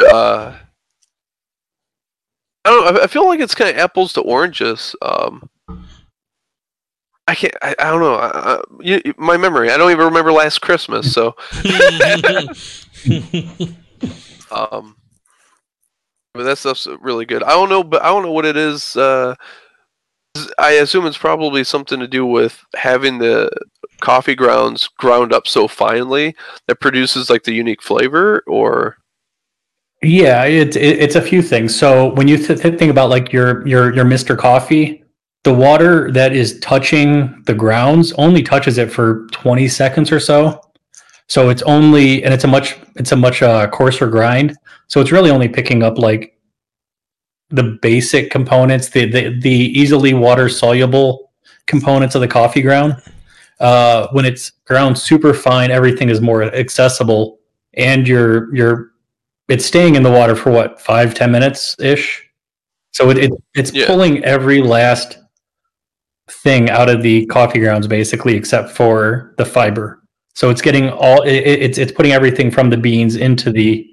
uh, I don't. I- I feel like it's kind of apples to oranges. Um, I can't. I, I don't know. I, you- my memory. I don't even remember last Christmas. So, um, but that stuff's really good. I don't know, but I don't know what it is. Uh, I assume it's probably something to do with having the coffee grounds ground up so finely that produces like the unique flavor, or Yeah, it's it, it's a few things. So when you th- th- think about like your your your Mister Coffee, the water that is touching the grounds only touches it for 20 seconds or so. So it's only and it's a much it's a much uh, coarser grind. So it's really only picking up like the basic components, the the, the easily water soluble components of the coffee ground. Uh, when it's ground super fine, everything is more accessible, and you're you're it's staying in the water for what five ten minutes ish. So it, it it's Yeah. pulling every last thing out of the coffee grounds basically, except for the fiber. So it's getting all it, it- it's it's putting everything from the beans into the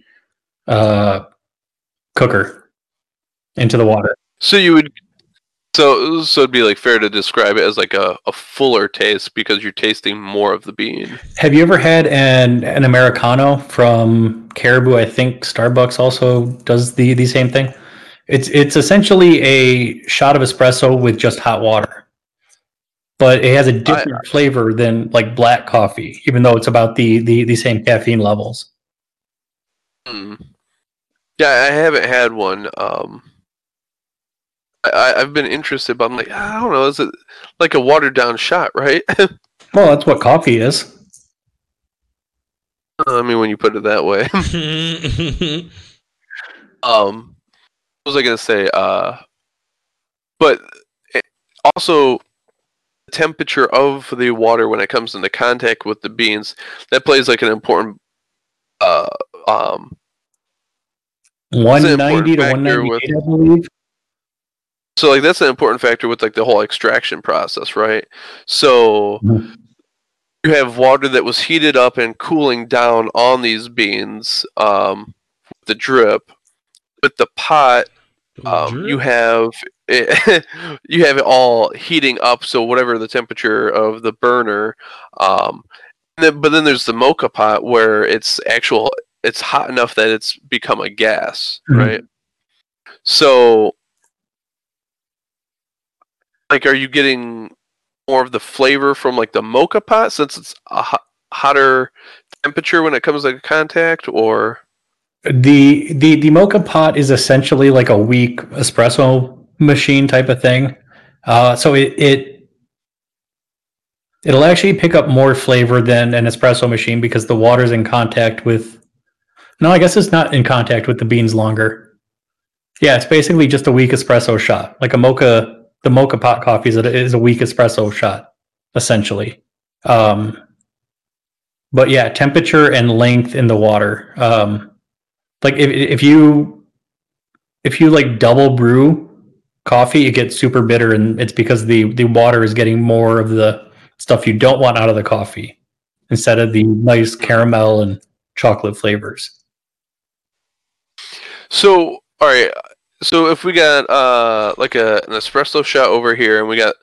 uh, cooker into the water. So you would, so so it'd be like fair to describe it as like a, a fuller taste because you're tasting more of the bean. Have you ever had an an americano from Caribou? I think Starbucks also does the the same thing. It's it's essentially a shot of espresso with just hot water, but it has a different flavor than like black coffee, even though it's about the the, the same caffeine levels. Hmm. Yeah, I haven't had one. Um, I- I've been interested, but I'm like, I don't know. Is it like a watered down shot, right? Well, that's what coffee is. I mean, when you put it that way. um, what was I gonna say? Uh, but also the temperature of the water when it comes into contact with the beans that plays like an important uh um One ninety to one ninety with- I believe. So like that's an important factor with like the whole extraction process right so Mhm. you have water that was heated up and cooling down on these beans um with the drip with the pot um, you have it, you have it all heating up so whatever the temperature of the burner um and then, but then there's the moka pot where it's actual it's hot enough that it's become a gas Mhm. right so like are you getting more of the flavor from like the moka pot since it's a hot, hotter temperature when it comes to contact or The the the moka pot is essentially like a weak espresso machine type of thing. Uh, so it it it'll actually pick up more flavor than an espresso machine because the water's in contact with. No, I guess it's not in contact with the beans longer. Yeah, it's basically just a weak espresso shot, like a mocha. The moka pot coffee is a, is a weak espresso shot, essentially. Um, but yeah, temperature and length in the water. Um, like if if you if you like double brew coffee, it gets super bitter, and it's because the the water is getting more of the stuff you don't want out of the coffee instead of the nice caramel and chocolate flavors. So, all right. So if we got uh like a an espresso shot over here, and we got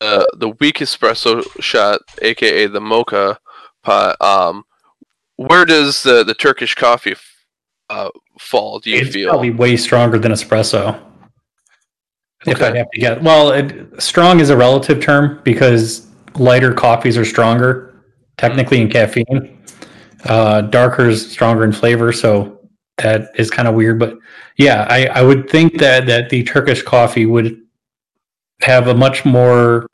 uh, the weak espresso shot, aka the moka pot, um, where does the the Turkish coffee uh fall? Do you it's feel? probably way stronger than espresso. If I'd have to get well, it, strong is a relative term because lighter coffees are stronger, technically in caffeine. Uh, darker is stronger in flavor, so that is kind of weird. But yeah, I, I would think that that the Turkish coffee would have a much more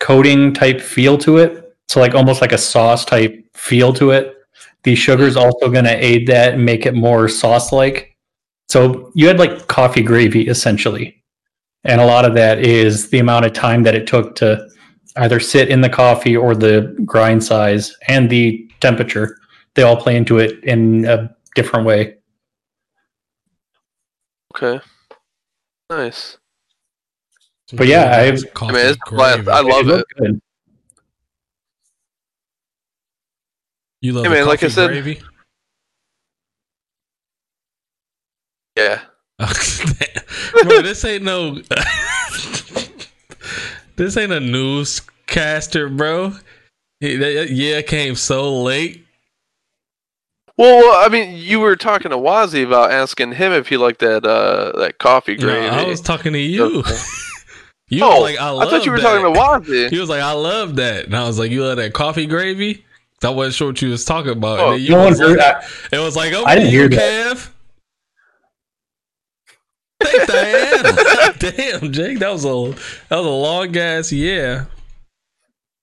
coating type feel to it. So like almost like a sauce type feel to it. The sugar is also going to aid that and make it more sauce like. So you had like coffee gravy essentially. And a lot of that is the amount of time that it took to either sit in the coffee or the grind size and the temperature. They all play into it in a different way. Okay. Nice. But yeah, I- coffee I mean, it's glad- I love it. looked good. You love Hey, the man, like I said- gravy? Yeah. Bro, this ain't no. this ain't a newscaster, bro. Yeah, it came so late. Well, I mean, you were talking to Wazzy about asking him if he liked that uh that coffee No, gravy. I was talking to you. you oh, like, I, I thought you were that. talking to Wazzy. He was like, I love that. And I was like, You love that coffee gravy? I wasn't sure what you was talking about. Oh, you No one heard like, that. it was like, oh, I didn't hear Kev. Take that. Damn, Jake, that was a that was a long ass yeah.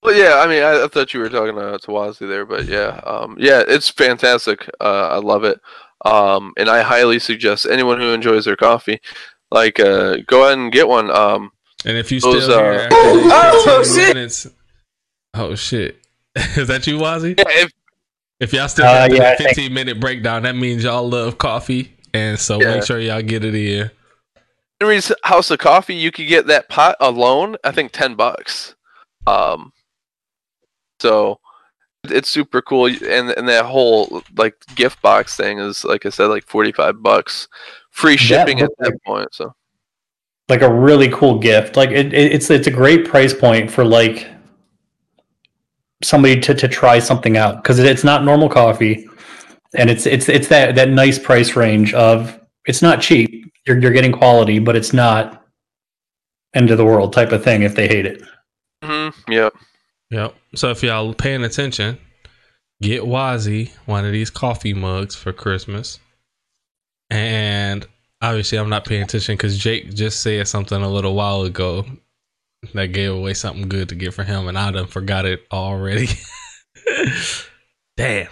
Well, yeah, I mean, I, I thought you were talking to, to Wazzy there, but yeah, um, yeah, it's fantastic. Uh, I love it, um, and I highly suggest anyone who enjoys their coffee, like, uh, go ahead and get one. Um, And if you Those, still here uh, after Oh, shit. minutes, oh shit, is that you, Wazzy? yeah, if, If y'all still Uh, have yeah, I the think- 15 minute breakdown, that means y'all love coffee, and so Yeah. make sure y'all get it in. Henry's House of Coffee, you could get that pot alone. I think ten bucks. Um, so it's super cool, and and that whole like gift box thing is like I said, like forty five bucks, free shipping at that like- point. So like a really cool gift. Like it, it, it's it's a great price point for like somebody to, to try something out because it, it's not normal coffee, and it's it's it's that that nice price range of it's not cheap. You're you're getting quality, but it's not end of the world type of thing if they hate it. hmm yeah, Yep. So if y'all paying attention, get Wazzy one of these coffee mugs for Christmas. And obviously, I'm not paying attention because Jake just said something a little while ago that gave away something good to get for him, and I done forgot it already. Damn.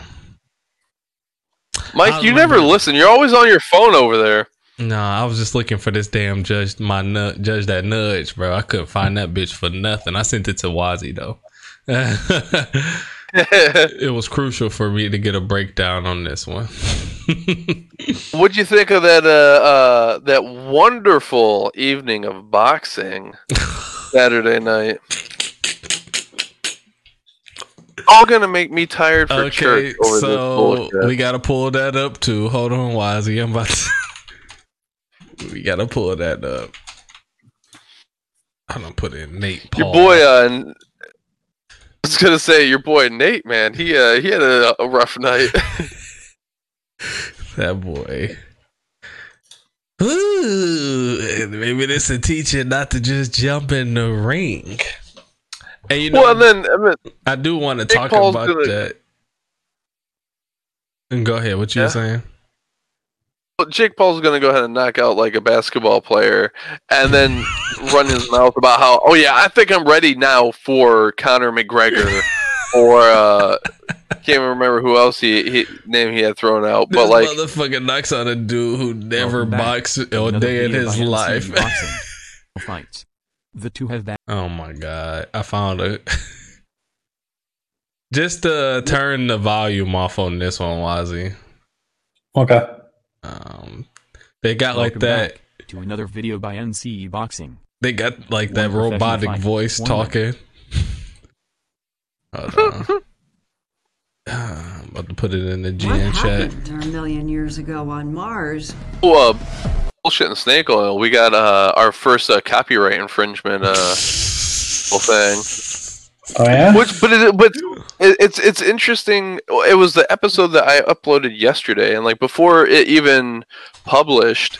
Mike, you never listen. You're always on your phone over there. No, I was just looking for this damn judge, my nut, judge that nudge, bro. I couldn't find that bitch for nothing. I sent it to Wazzy though. it was crucial for me to get a breakdown on this one. What'd you think of that? Uh, uh, that wonderful evening of boxing Saturday night. All gonna make me tired for okay, church so we gotta pull that up too. Hold on, Wazzy. I'm about to. we gotta pull that up. I don't put in Nate Paul. Your boy, uh, was gonna say your boy Nate, man. He uh, he had a, a rough night. that boy. Ooh, maybe this is a teacher not to just jump in the ring. And you know, well, then I mean, I do want to talk Paul's about gonna- that. And go ahead. What you Yeah. were saying? Jake Paul's gonna go ahead and knock out like a basketball player, and then run his mouth about how, oh yeah, I think I'm ready now for Conor McGregor, or uh, can't even remember who else he, he name he had thrown out, but this like motherfucker knocks out a dude who never Welcome back boxed a day in his life. Boxing. Fights. The two have oh my god! I found it. Just to turn the volume off on this one, Wazzy. Okay. Um, they got like that. to another video by NCE Boxing. They got like that One professional robotic voice one talking. Hold. I'm about to put it in the What GN chat. a million years ago on Mars? oh, uh, bullshit and snake oil. We got uh, our first uh, copyright infringement uh, whole thing. Oh yeah. Which, but it, but it, it's it's interesting. It was the episode that I uploaded yesterday, and like before it even published,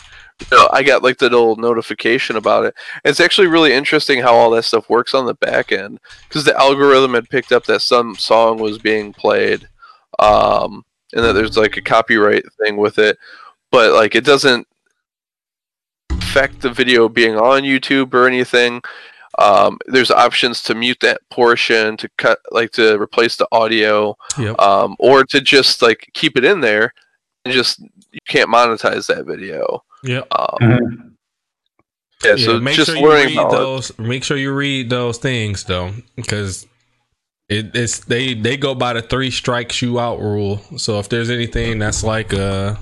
you know, I got like the little notification about it. It's actually really interesting how all that stuff works on the back end because the algorithm had picked up that some song was being played, um, and that there's like a copyright thing with it, but like it doesn't affect the video being on YouTube or anything um, there's options to mute that portion to cut like to replace the audio Yep. um, or to just like keep it in there and just you can't monetize that video Yep. um, Mhm. yeah, so make just sure you learning read about it. those. Make sure you read those things though, because it, it's they they go by the three strikes you out rule. So if there's anything that's like uh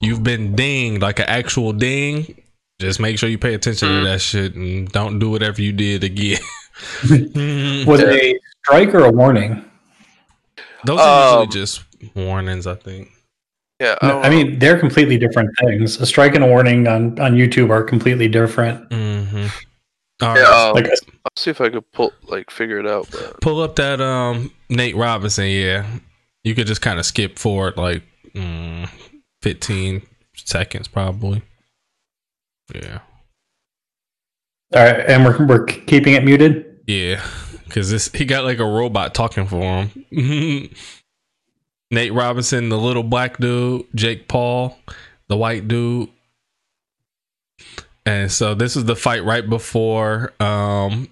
you've been dinged, like an actual ding, just make sure you pay attention Mm. to that shit and don't do whatever you did again. Was it a strike or a warning? Those are Um, usually just warnings, I think. yeah No, I mean, they're completely different things. A strike and a warning on, on YouTube are completely different. Mm-hmm. All yeah, right. um, Like, I'll see if I could pull like figure it out but Pull up that um Nate Robinson, yeah. You could just kind of skip forward like mm, 15 seconds probably. Yeah. all right, and we're we're keeping it muted. Yeah. Cause this he got like a robot talking for him. Nate Robinson, the little black dude, Jake Paul, the white dude. And so this is the fight right before um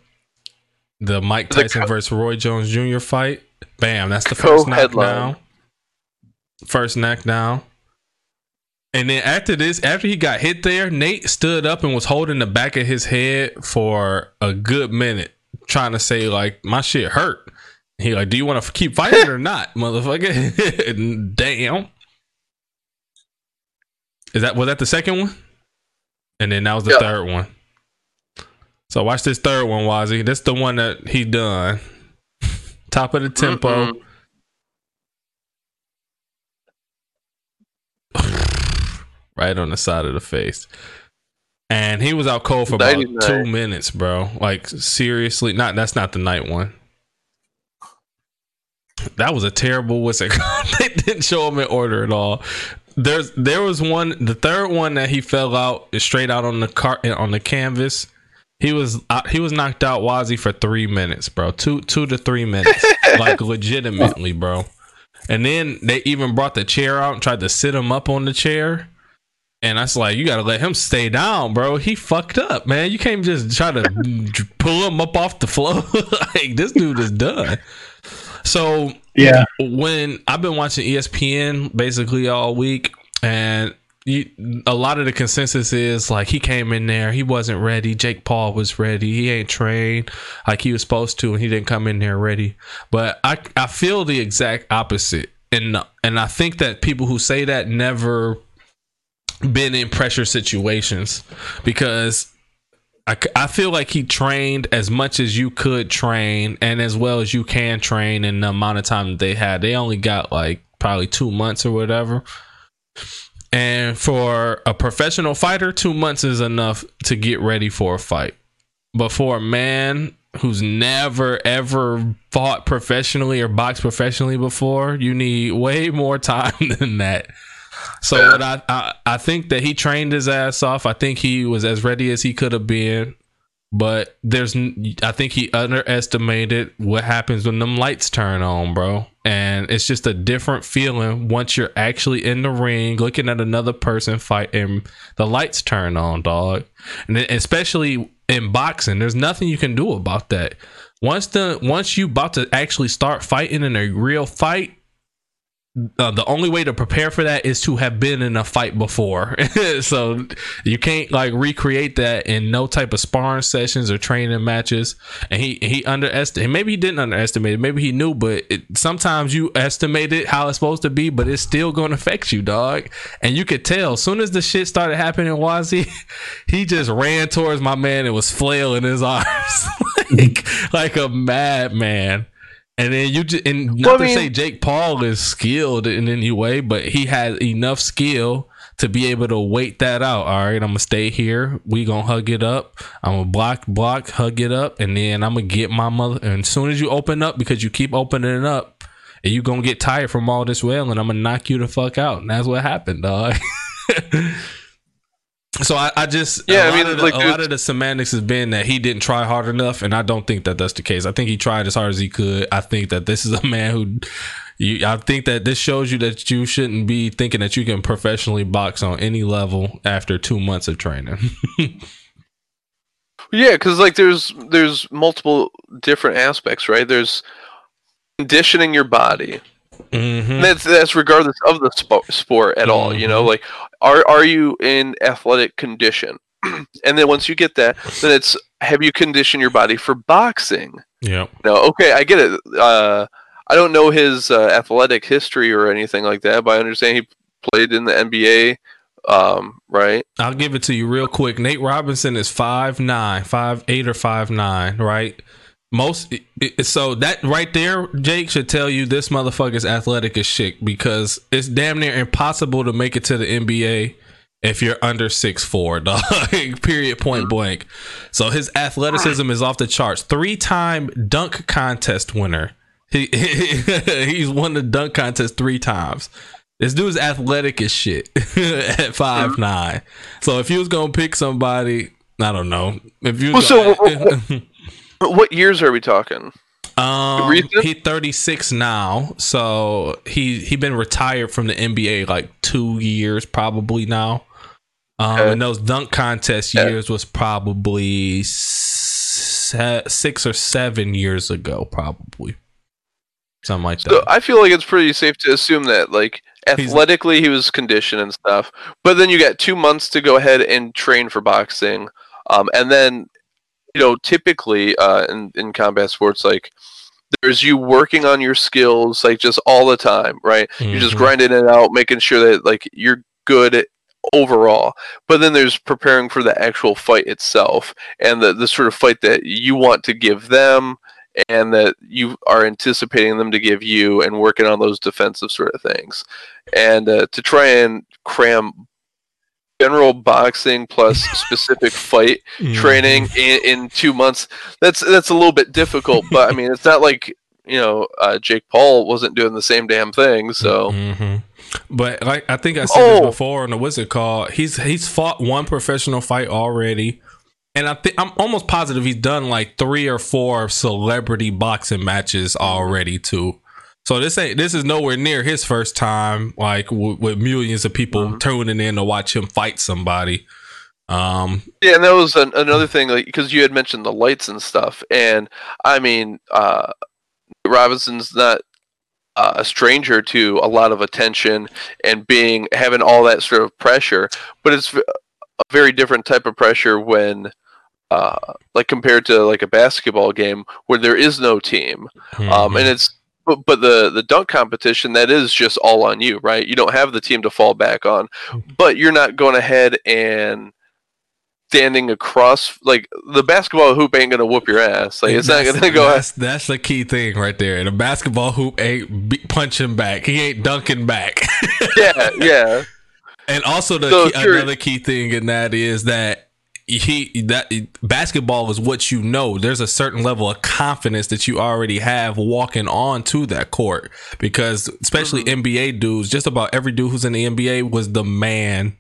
the Mike The Tyson co- versus Roy Jones Jr. fight. Bam, that's the first Co-headline. knockdown. First knockdown. And then after this, after he got hit there, Nate stood up and was holding the back of his head for a good minute, trying to say like, "My shit hurt." He like, "Do you want to keep fighting or not, motherfucker?" Damn. Is that was that the second one? And then that was the Yeah. third one. So watch this third one, Wazzy. This the one that he done. Top of the tempo. Mm-mm. Right on the side of the face. And he was out cold for about 99. two minutes, bro. Like seriously, not that's not the night one. That was a terrible whistle. they didn't show him in order at all. There's there was one, the third one that he fell out straight out on the car on the canvas. He was uh, he was knocked out Wazzy for three minutes, bro. Two two to three minutes, like legitimately, bro. And then they even brought the chair out and tried to sit him up on the chair. And I was like, you gotta let him stay down, bro. He fucked up, man. You can't just try to pull him up off the floor. like this dude is done. So Yeah. when I've been watching ESPN basically all week, and you, a lot of the consensus is like he came in there, he wasn't ready. Jake Paul was ready. He ain't trained like he was supposed to, and he didn't come in there ready. But I I feel the exact opposite, and and I think that people who say that never been in pressure situations because I, I feel like he trained as much as you could train and as well as you can train in the amount of time that they had. They only got like probably two months or whatever. And for a professional fighter, two months is enough to get ready for a fight. But for a man who's never ever fought professionally or boxed professionally before, you need way more time than that. So Yeah. what I, I I think that he trained his ass off. I think he was as ready as he could have been. But there's, I think he underestimated what happens when them lights turn on, bro. And it's just a different feeling once you're actually in the ring, looking at another person fight, and the lights turn on, dog. And especially in boxing, there's nothing you can do about that. Once the once you about to actually start fighting in a real fight, uh, the only way to prepare for that is to have been in a fight before. so you can't like recreate that in no type of sparring sessions or training matches. And he he underestimated. Maybe he didn't underestimate it. Maybe he knew, but it, sometimes you estimate it how it's supposed to be, but it's still going to affect you, dog. And you could tell as soon as the shit started happening, Wazzy, he just ran towards my man and was flailing his arms like like a madman. And then you just and not Well, I to mean- say Jake Paul is skilled in any way, but he has enough skill to be able to wait that out. All right, I'm gonna stay here. We gonna hug it up. I'm gonna block, block, hug it up, and then I'm gonna get my mother. And as soon as you open up, because you keep opening it up, and you gonna get tired from all this wailing, I'm gonna knock you the fuck out. And that's what happened, dog. so I, I just Yeah, a I lot mean, the, like, a lot of the semantics has been that he didn't try hard enough, and I don't think that that's the case. I think he tried as hard as he could. I think that this is a man who. You, I think that this shows you that you shouldn't be thinking that you can professionally box on any level after two months of training. Yeah, because like there's there's multiple different aspects, right? There's conditioning your body. Mm-hmm. That's that's regardless of the spo- sport at all. You know, Mhm. like are are you in athletic condition? and then once you get that, then it's have you conditioned your body for boxing? Yeah. No, okay, I get it. Uh, I don't know his uh, athletic history or anything like that, but I understand he played in the NBA. Um, right? I'll give it to you real quick. Nate Robinson is five nine, five eight or five nine, right? Most it- it- so that right there, Jake should tell you this motherfucker's athletic as shit because it's damn near impossible to make it to the NBA if you're under six four, dog. Period. Point mm-hmm. blank. So his athleticism is off the charts. Three time dunk contest winner. He he's won the dunk contest three times. This dude's athletic as shit at five nine. Mm-hmm. So if you was gonna pick somebody, I don't know. If you Well, so What years are we talking? um, Recent? he thirty six now, so he he been retired from the NBA like two years probably now. Um, Okay. and those dunk contest years was probably se- six or seven years ago, probably something like that. So I feel like it's pretty safe to assume that like He's- athletically he was conditioned and stuff. But then you got two months to go ahead and train for boxing, um, and then know typically uh, in in combat sports like there's you working on your skills like just all the time, right? You're just Mhm. grinding it out, making sure that like you're good overall. But then there's preparing for the actual fight itself and the the sort of fight that you want to give them and that you are anticipating them to give you and working on those defensive sort of things. And uh, to try and cram general boxing plus specific fight Mhm. training in, in two months that's that's a little bit difficult but i mean it's not like you know uh, jake paul wasn't doing the same damn thing so Mhm. But like I think I said Oh. this before on the Wizard Call, he's he's fought one professional fight already, and I think I'm almost positive he's done like three or four celebrity boxing matches already too. So this ain't this is nowhere near his first time, like w- with millions of people Mhm. tuning in to watch him fight somebody. Um, yeah and that was an, another thing like because you had mentioned the lights and stuff and i mean uh robinson's not uh, a stranger to a lot of attention and being having all that sort of pressure but it's a very different type of pressure when uh, like compared to like a basketball game where there is no team um, and it's but, but the the dunk competition that is just all on you right you don't have the team to fall back on hmm. but you're not going ahead and standing across like the basketball hoop ain't gonna whoop your ass like it's not That's- gonna go That's, that's the key thing right there. The basketball hoop ain't be- punching back. He ain't dunking back. yeah yeah And also the So key, another key thing in that is that he that basketball is what you know. There's a certain level of confidence that you already have walking on to that court because especially mm-hmm. NBA dudes, just about every dude who's in the NBA was the man.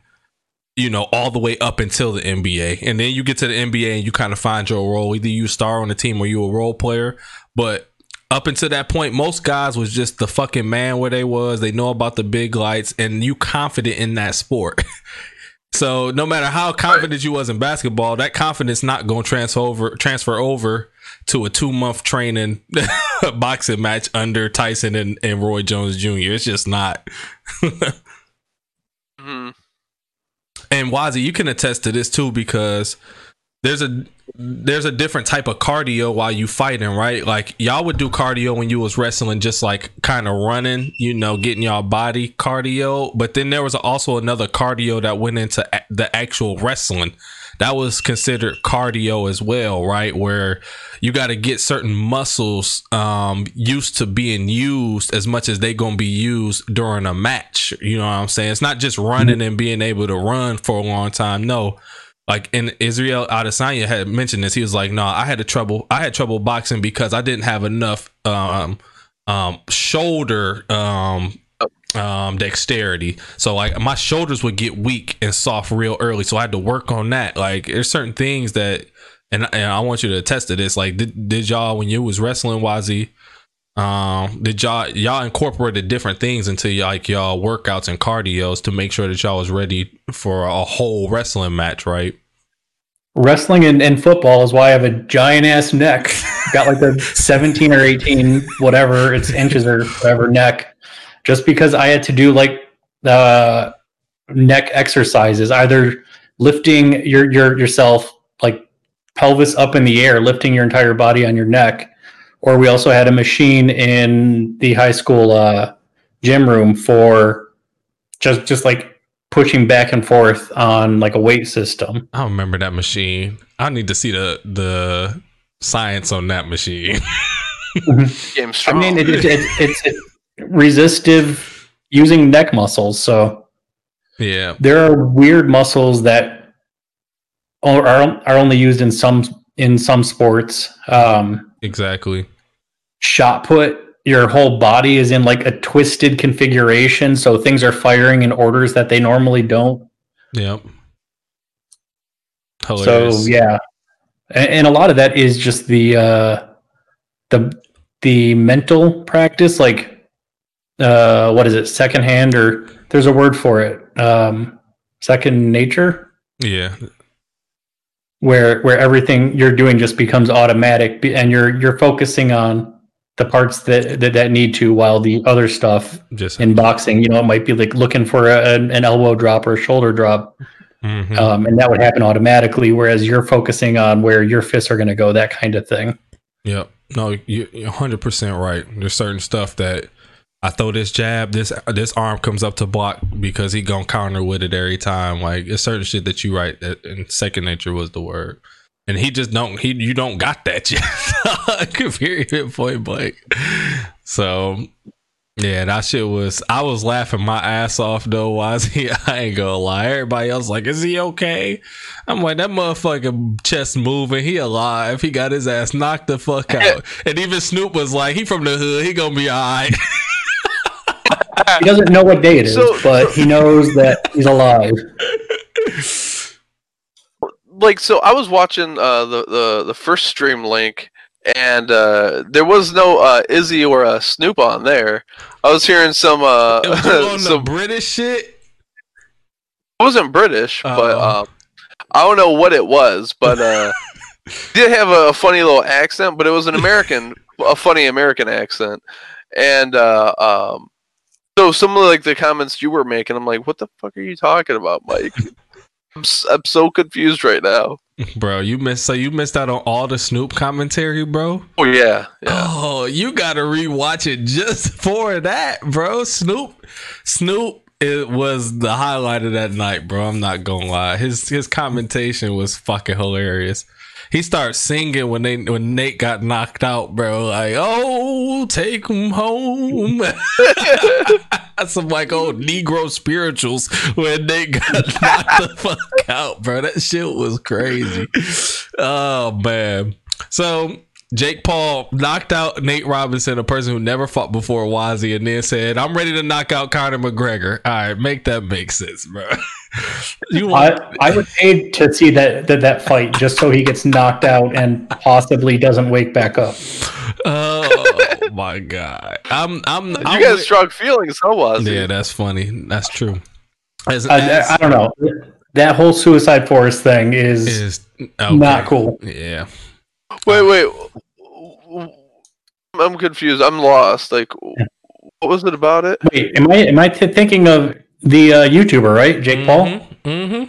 You know, all the way up until the NBA, and then you get to the NBA and you kind of find your role. Either you star on the team or you a role player. But up until that point, most guys was just the fucking man where they was. They know about the big lights, and you confident in that sport. so no matter how confident you was in basketball, that confidence not gonna transfer over transfer over to a two month training boxing match under Tyson and, and Roy Jones Jr. It's just not. Mhm. And Wazi, you can attest to this too because there's a there's a different type of cardio while you fighting, right? Like y'all would do cardio when you was wrestling, just like kind of running, you know, getting y'all body cardio. But then there was also another cardio that went into a- the actual wrestling. That was considered cardio as well, right? Where you got to get certain muscles um, used to being used as much as they gonna be used during a match. You know what I'm saying? It's not just running and being able to run for a long time. No, like in Israel Adesanya had mentioned this. He was like, "No, I had a trouble. I had trouble boxing because I didn't have enough um, um, shoulder um, um, dexterity. So like my shoulders would get weak and soft real early. So I had to work on that. Like there's certain things that, and, and I want you to attest to this. Like did, did y'all when you was wrestling Wazi, um, did y'all y'all incorporated different things into like y'all workouts and cardios to make sure that y'all was ready for a whole wrestling match, right? Wrestling and, and football is why I have a giant ass neck. Got like a 17 or 18, whatever it's inches or whatever neck, just because I had to do like the neck exercises, either lifting your your yourself like pelvis up in the air, lifting your entire body on your neck, or we also had a machine in the high school uh, gym room for just just like pushing back and forth on like a weight system. I don't remember that machine. I need to see the the science on that machine. I mean, it, it, it, it's it's resistive using neck muscles. So yeah. there are weird muscles that are are are only used in some in some sports. Um, Exactly. Shot put, your whole body is in like a twisted configuration, so things are firing in orders that they normally don't. Yep. Hilarious. So yeah, and, and a lot of that is just the uh, the the mental practice, like uh, what is it, second hand, or there's a word for it, um, second nature. Yeah, where where everything you're doing just becomes automatic and you're you're focusing on the parts that that, that need to while the other stuff just in boxing you know it might be like looking for a, an, elbow drop or a shoulder drop Mhm. um, and that would happen automatically whereas you're focusing on where your fists are going to go that kind of thing Yep. No, you, you're 100% right. There's certain stuff that I throw this jab, this this arm comes up to block because he gonna counter with it every time. Like it's certain shit that you write that in second nature was the word. And he just don't he you don't got that yet. Period point blank. So yeah, that shit was I was laughing my ass off though, Why is he I ain't gonna lie. Everybody else like, is he okay? I'm like, that motherfucking chest moving, he alive. He got his ass knocked the fuck out. And even Snoop was like, he from the hood, he gonna be alright. he doesn't know what day it is So- but he knows that he's alive like so i was watching uh the the, the first stream link and uh there was no uh izzy or uh snoop on there i was hearing some uh was some British shit. it wasn't british but Oh. um i don't know what it was but uh did have a funny little accent but it was an american a funny american accent and uh um so some of like the comments you were making i'm like what the fuck are you talking about mike I'm, s- I'm so confused right now Bro, you missed so you missed out on all the Snoop commentary, bro. oh yeah yeah Oh, you gotta rewatch it just for that, bro. Snoop, Snoop, it was the highlight of that night, bro. I'm not gonna lie. His his commentation was fucking hilarious. He starts singing when they when Nate got knocked out, bro. Like, oh, take him home. Some like old Negro spirituals when Nate got knocked the fuck out, bro. That shit was crazy. Oh man. So Jake Paul knocked out Nate Robinson, a person who never fought before Wazzy, and then said, "I'm ready to knock out Conor McGregor." All right, make that make sense, bro. you want? I, I would pay to see that, that that fight just so he gets knocked out and possibly doesn't wake back up. oh my god! I'm I'm. You I'm got with- strong feelings, huh, was Yeah, that's funny. That's true. As, I, as- I, I don't know. That whole Suicide Forest thing is, is okay. not cool. Yeah. Wait, wait. I'm confused. I'm lost. Like, what was it about it? Wait, am I am I t- thinking of the uh, YouTuber right, Jake Paul? hmm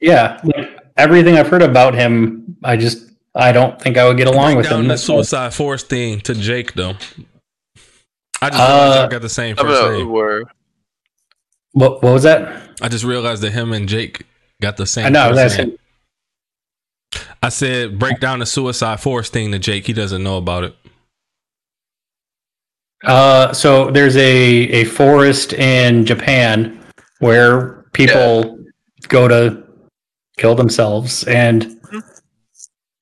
Yeah, like, everything I've heard about him, I just I don't think I would get along with down him. the That's all. Suicide Force thing to Jake though. I just Uh, realized I got the same I'm first name. aware. What what was that? I just realized that him and Jake got the same. I know. I first name. I said break down the Suicide Force thing to Jake. He doesn't know about it. Uh, so there's a a forest in Japan where people go to kill themselves, and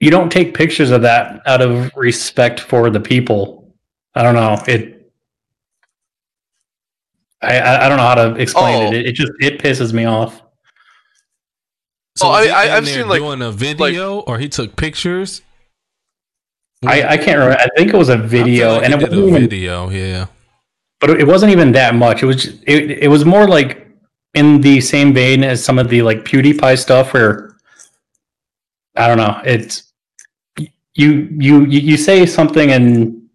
you don't take pictures of that out of respect for the people. I don't know it. I I, I don't know how to explain Oh. it. it. It just it pisses me off. So Oh, I- he I, I've there seen, like- doing a video or he took pictures. I, I can't remember. I think it was a video, like and it wasn't a even video. Yeah. but it wasn't even that much. It was it, it was more like in the same vein as some of the like PewDiePie stuff where I don't know. It's you you you, you say something and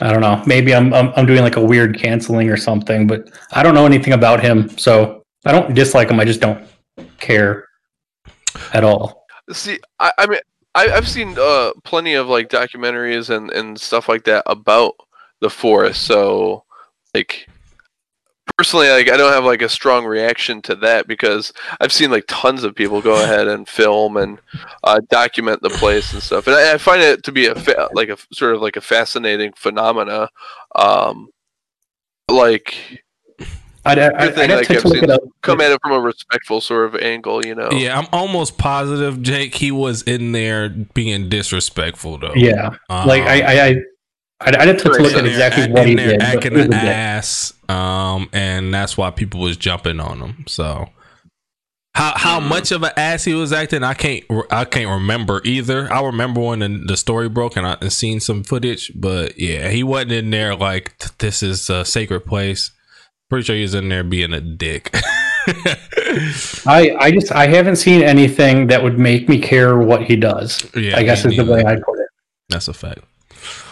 I don't know. Maybe I'm, I'm I'm doing like a weird canceling or something, but I don't know anything about him, so I don't dislike him. I just don't care at all. See, I, I mean, I, I've seen uh, plenty of like documentaries and, and stuff like that about the forest. So, like, personally, like, I don't have like a strong reaction to that because I've seen like tons of people go ahead and film and uh, document the place and stuff, and I, I find it to be a fa- like a sort of like a fascinating phenomena. Um, like, I'd, I'd, Good thing, I'd have like, to look seen it up. come at it from a respectful sort of angle, you know. Yeah, I'm almost positive Jake he was in there being disrespectful though. Yeah, Um, like I I. I I'd, I'd have to Right, look at exactly act- what in he there did. but acting it an a ass, um, and that's why people was jumping on him. So, how how Mm. much of an ass he was acting, I can't I can't remember either. I remember when the, the story broke and I and seen some footage, but yeah, he wasn't in there like this is a sacred place. Pretty sure he was in there being a dick. I I just I haven't seen anything that would make me care what he does. Yeah, I guess me is the way. I put it. That's a fact.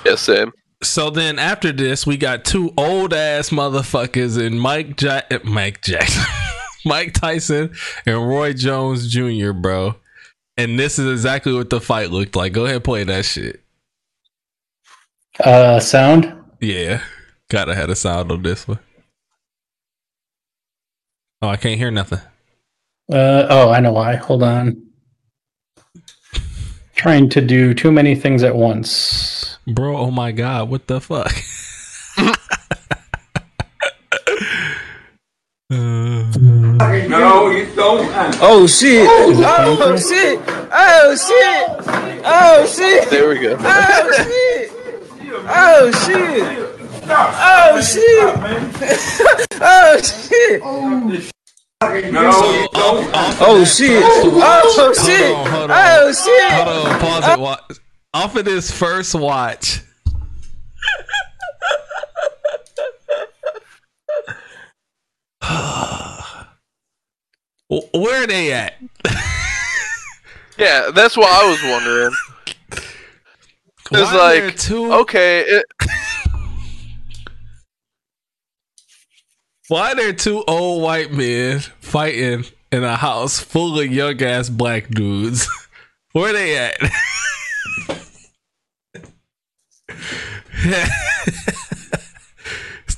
Yeah, same. So then after this, we got two old ass motherfuckers in Mike Jack, Mike Jackson, Mike Tyson, and Roy Jones Jr. Bro, and this is exactly what the fight looked like. Go ahead, play that shit. Uh, sound. Yeah, gotta have a sound on this one. Oh, I can't hear nothing. Uh, oh, I know why. Hold on. Trying to do too many things at once. Bro, oh my god, what the fuck? Uh, no, you don't. Oh shit! Is it Oh shit! Oh shit! Oh shit! There we go. Oh shit! Oh shit! Oh shit! Oh shit! So off, off of Oh that- shit! Oh shit! Oh, on, hold on. Oh shit! Hold on, pause it. Wa- Off of this first watch. Where are they at? Yeah, that's what I was wondering. It's Why are there like, two, okay, it, why are there two old white men fighting in a house full of young ass black dudes? Where they at?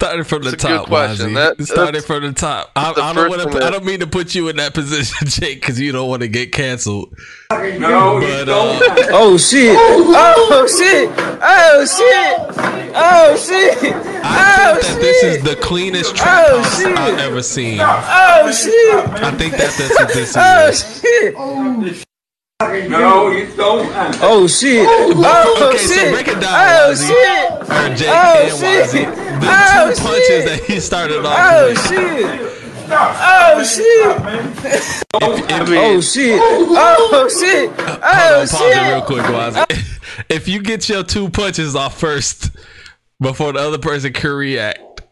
Started from the It's a good top, question. Wazzy. That- Started from the top. I, the I don't want to. I don't mean to put you in that position, Jake, because you don't want to get canceled. No, but uh, Oh shit! Oh shit! Oh shit! Oh shit! I think that this is the cleanest trap Oh, house shit. I've ever seen. Oh shit! I think that that's what this is. Oh is. Oh, shit! Oh shit! Oh Okay, so shit! break it down, Oh Wazzy. shit! Or Jake Oh, and shit. Wazzy. The Oh, two punches shit. that he started off Oh with. shit! Oh shit! If, oh, oh shit! Oh shit! Hold on, Oh pause it real shit! quick, Wazzy. If you get your two punches off first before the other person can react,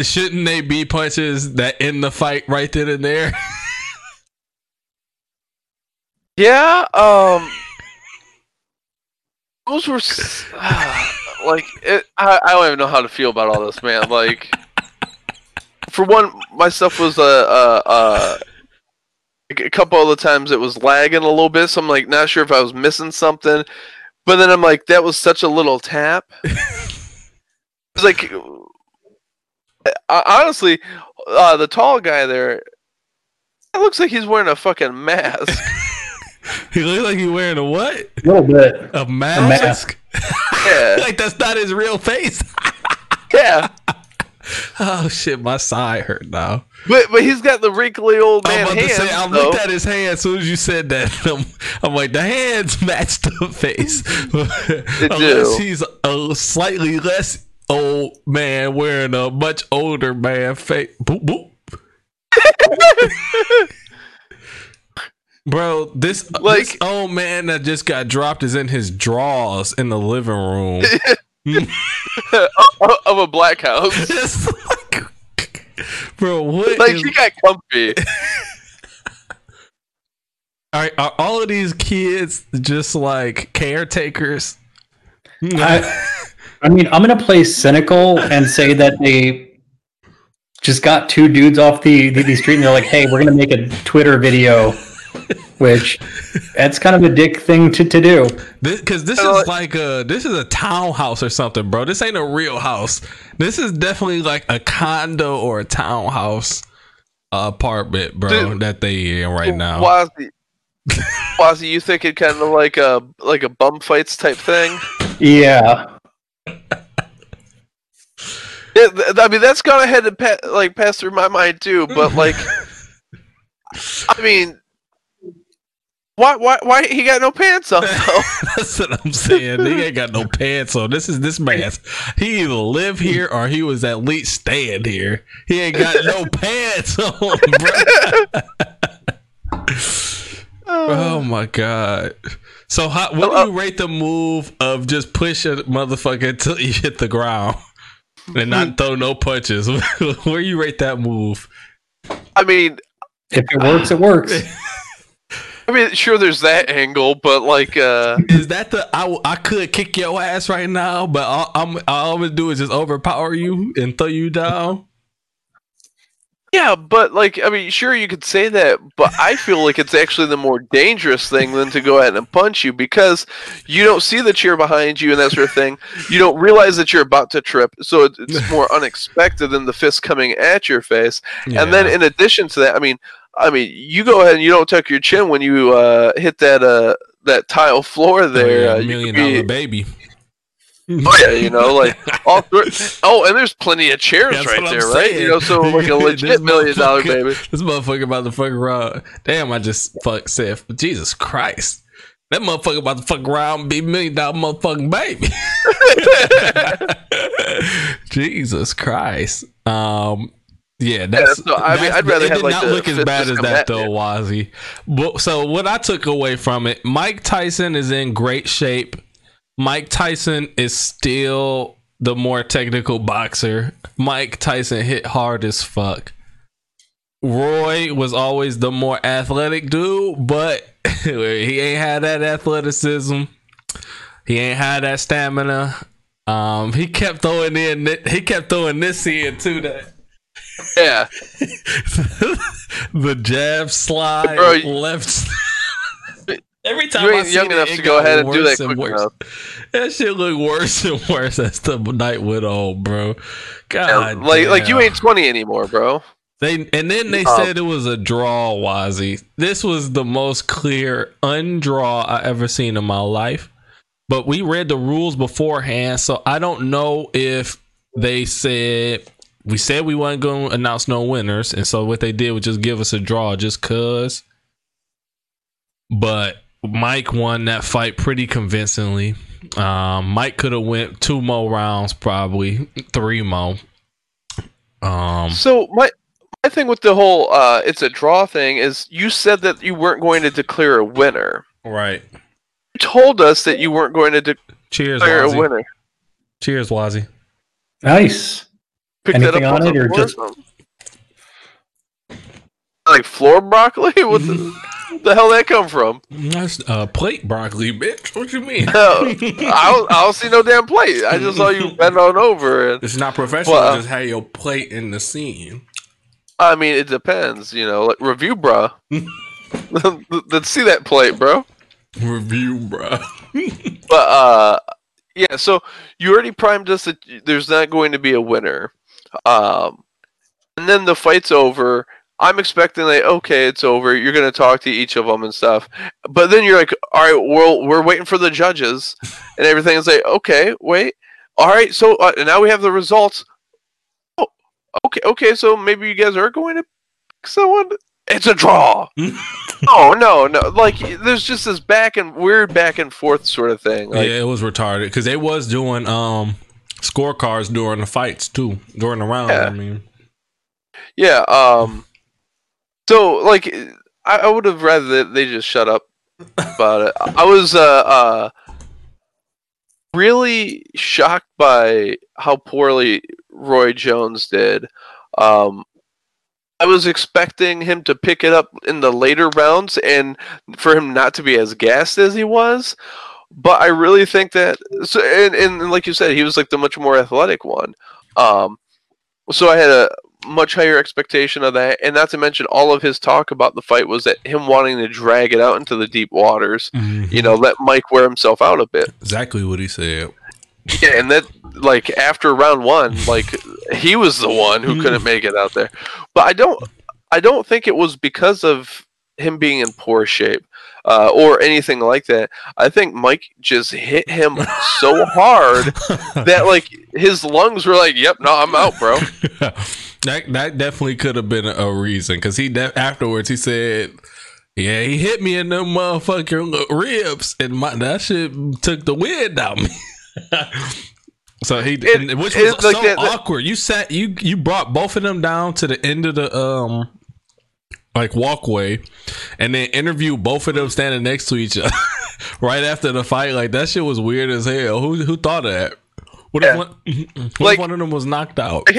shouldn't they be punches that end the fight right then and there? yeah, um, those were like, it, I, I don't even know how to feel about all this, man. Like, for one, my stuff was uh, uh, uh, a couple of the times it was lagging a little bit, so I'm like not sure if I was missing something. But then I'm like, that was such a little tap. It's like, honestly, uh, the tall guy there, it looks like he's wearing a fucking mask. he looks like he's wearing a what? A little bit. A mask? yeah, like that's not his real face. yeah. oh shit, my side hurt now. But but he's got the wrinkly old man I'm about hands. to say, I though. looked at his hand as soon as you said that. I'm, I'm like, the hands match the face. Unless do. he's a slightly less old man wearing a much older man face. Boop, boop. Bro, this this Like- old man that just got dropped is in his drawers in the living room. of a black house. Like, bro, what Like is- he got comfy. are, are all of these kids just like caretakers? I, I mean, I'm gonna play cynical and say that they just got two dudes off the, the, the street and they're like, "Hey, we're gonna make a Twitter video," which that's kind of a dick thing to, to do. Because this, Uh, is like a this is a townhouse or something, bro. This ain't a real house. This is definitely like a condo or a townhouse apartment, bro. Dude. that they in right now. Wazzy, Wazzy, you think it kind of like a like a bum fights type thing? Yeah, Yeah, th- I mean that's gone ahead and pa- like pass through my mind too. But like, I mean, why why why he got no pants on? though? That's what I'm saying. he ain't got no pants on. This is this man's. He either live here or he was at least staying here. He ain't got no pants on, bro. Oh. oh my god. So how, what do you rate the move of just push a motherfucker until you hit the ground and not hmm. throw no punches? Where you rate that move? I mean, If it works, it works. I mean, sure, there's that angle, but like, uh, Is that the I could kick your ass right now, but all I'm all I'm gonna do is just overpower you and throw you down. yeah, but like, I mean, sure, you could say that, but I feel like it's actually the more dangerous thing than to go ahead and punch you because you don't see the chair behind you and that sort of thing. You don't realize that you're about to trip, so it's more unexpected than the fist coming at your face. And then in addition to that, I mean, I mean, you go ahead and you don't tuck your chin when you uh, hit that uh, that tile floor there. Oh, uh, yeah, you million could be- dollar baby. Oh yeah, you know, like all through. Oh, and there's plenty of chairs That's right there, right? You know, so like a legit million dollar baby. This motherfucker about to fuck around. Damn, I just fuck said Jesus Christ. That motherfucker about to fuck around and be a million dollar motherfucking baby. Jesus Christ. Um yeah, that's. so, I mean, I'd rather it did like, not look as bad as that though. Wazzy. But so what I took away from it, Mike Tyson is in great shape. Mike Tyson is still the more technical boxer. Mike Tyson hit hard as fuck. Roy was always the more athletic dude, but he ain't had that athleticism. He ain't had that stamina. Um, he kept throwing in. He kept throwing this in too. That Yeah, the jab slide Bro, you- left. Every time you I ain't seen young enough it to go ahead and do that quick worse. enough. That shit look worse and worse as the night went on, bro. Yeah, God, like like you ain't twenty anymore, bro. They and then they Um, said it was a draw, Wazzy. This was the most clear undraw I ever seen in my life. But we read the rules beforehand, so I don't know if they said we said we weren't going to announce no winners, and so what they did was just give us a draw just cause. But Mike won that fight pretty convincingly. Um, Mike could have went two more rounds, probably three more. Um, So my my thing with the whole uh, it's a draw thing is you said that you weren't going to declare a winner. right. You told us that you weren't going to declare Cheers, a Wazzy. winner. Cheers, Wazzy. Nice. Pick Anything that up on it, the or just- like floor broccoli? What the, the hell that come from? That's uh, plate broccoli, bitch. What you mean? No, I don't, I don't see no damn plate. I just saw you bend on over, and It's not professional. Well, uh, just have your plate in the scene. I mean it depends. You know, like review, bro. Let's see that plate, bro. Review, bro. But uh, yeah. So you already primed us that there's not going to be a winner. Um, and then the fight's over. I'm expecting like, okay, it's over. You're gonna talk to each of them and stuff. But then you're like, all right, well, we're waiting for the judges and everything. It's like, okay, wait, all right. So uh, now we have the results. Oh, okay, okay. So maybe you guys are going to pick someone. It's a draw. oh no, no. Like there's just this back and weird back and forth sort of thing. Like, yeah, it was retarded because they was doing um scorecards during the fights too, during the rounds. Yeah. I mean, Yeah. Um. So, like, I, I would have rather that they just shut up about it. I was uh, uh really shocked by how poorly Roy Jones did. Um. I was expecting him to pick it up in the later rounds and for him not to be as gassed as he was. But I really think that, so, and, and like you said, he was like the much more athletic one. Um, so I had a much higher expectation of that, and not to mention all of his talk about the fight was that him wanting to drag it out into the deep waters. You know, let Mike wear himself out a bit. exactly what he said. Yeah, and that like after round one, like he was the one who couldn't make it out there. But I don't, I don't think it was because of him being in poor shape uh, or anything like that. I think Mike just hit him so hard that like his lungs were like, "Yep, no, I'm out, bro." that that definitely could have been a reason because he de- afterwards he said, "Yeah, he hit me in them motherfucking ribs, and my that shit took the wind out me." so he, It- which was like so that- awkward. You sat you you brought both of them down to the end of the um like walkway, and then interview both of them standing next to each other right after the fight. Like that shit was weird as hell. Who who thought of that? What Yeah. if one, what Like- if one of them was knocked out?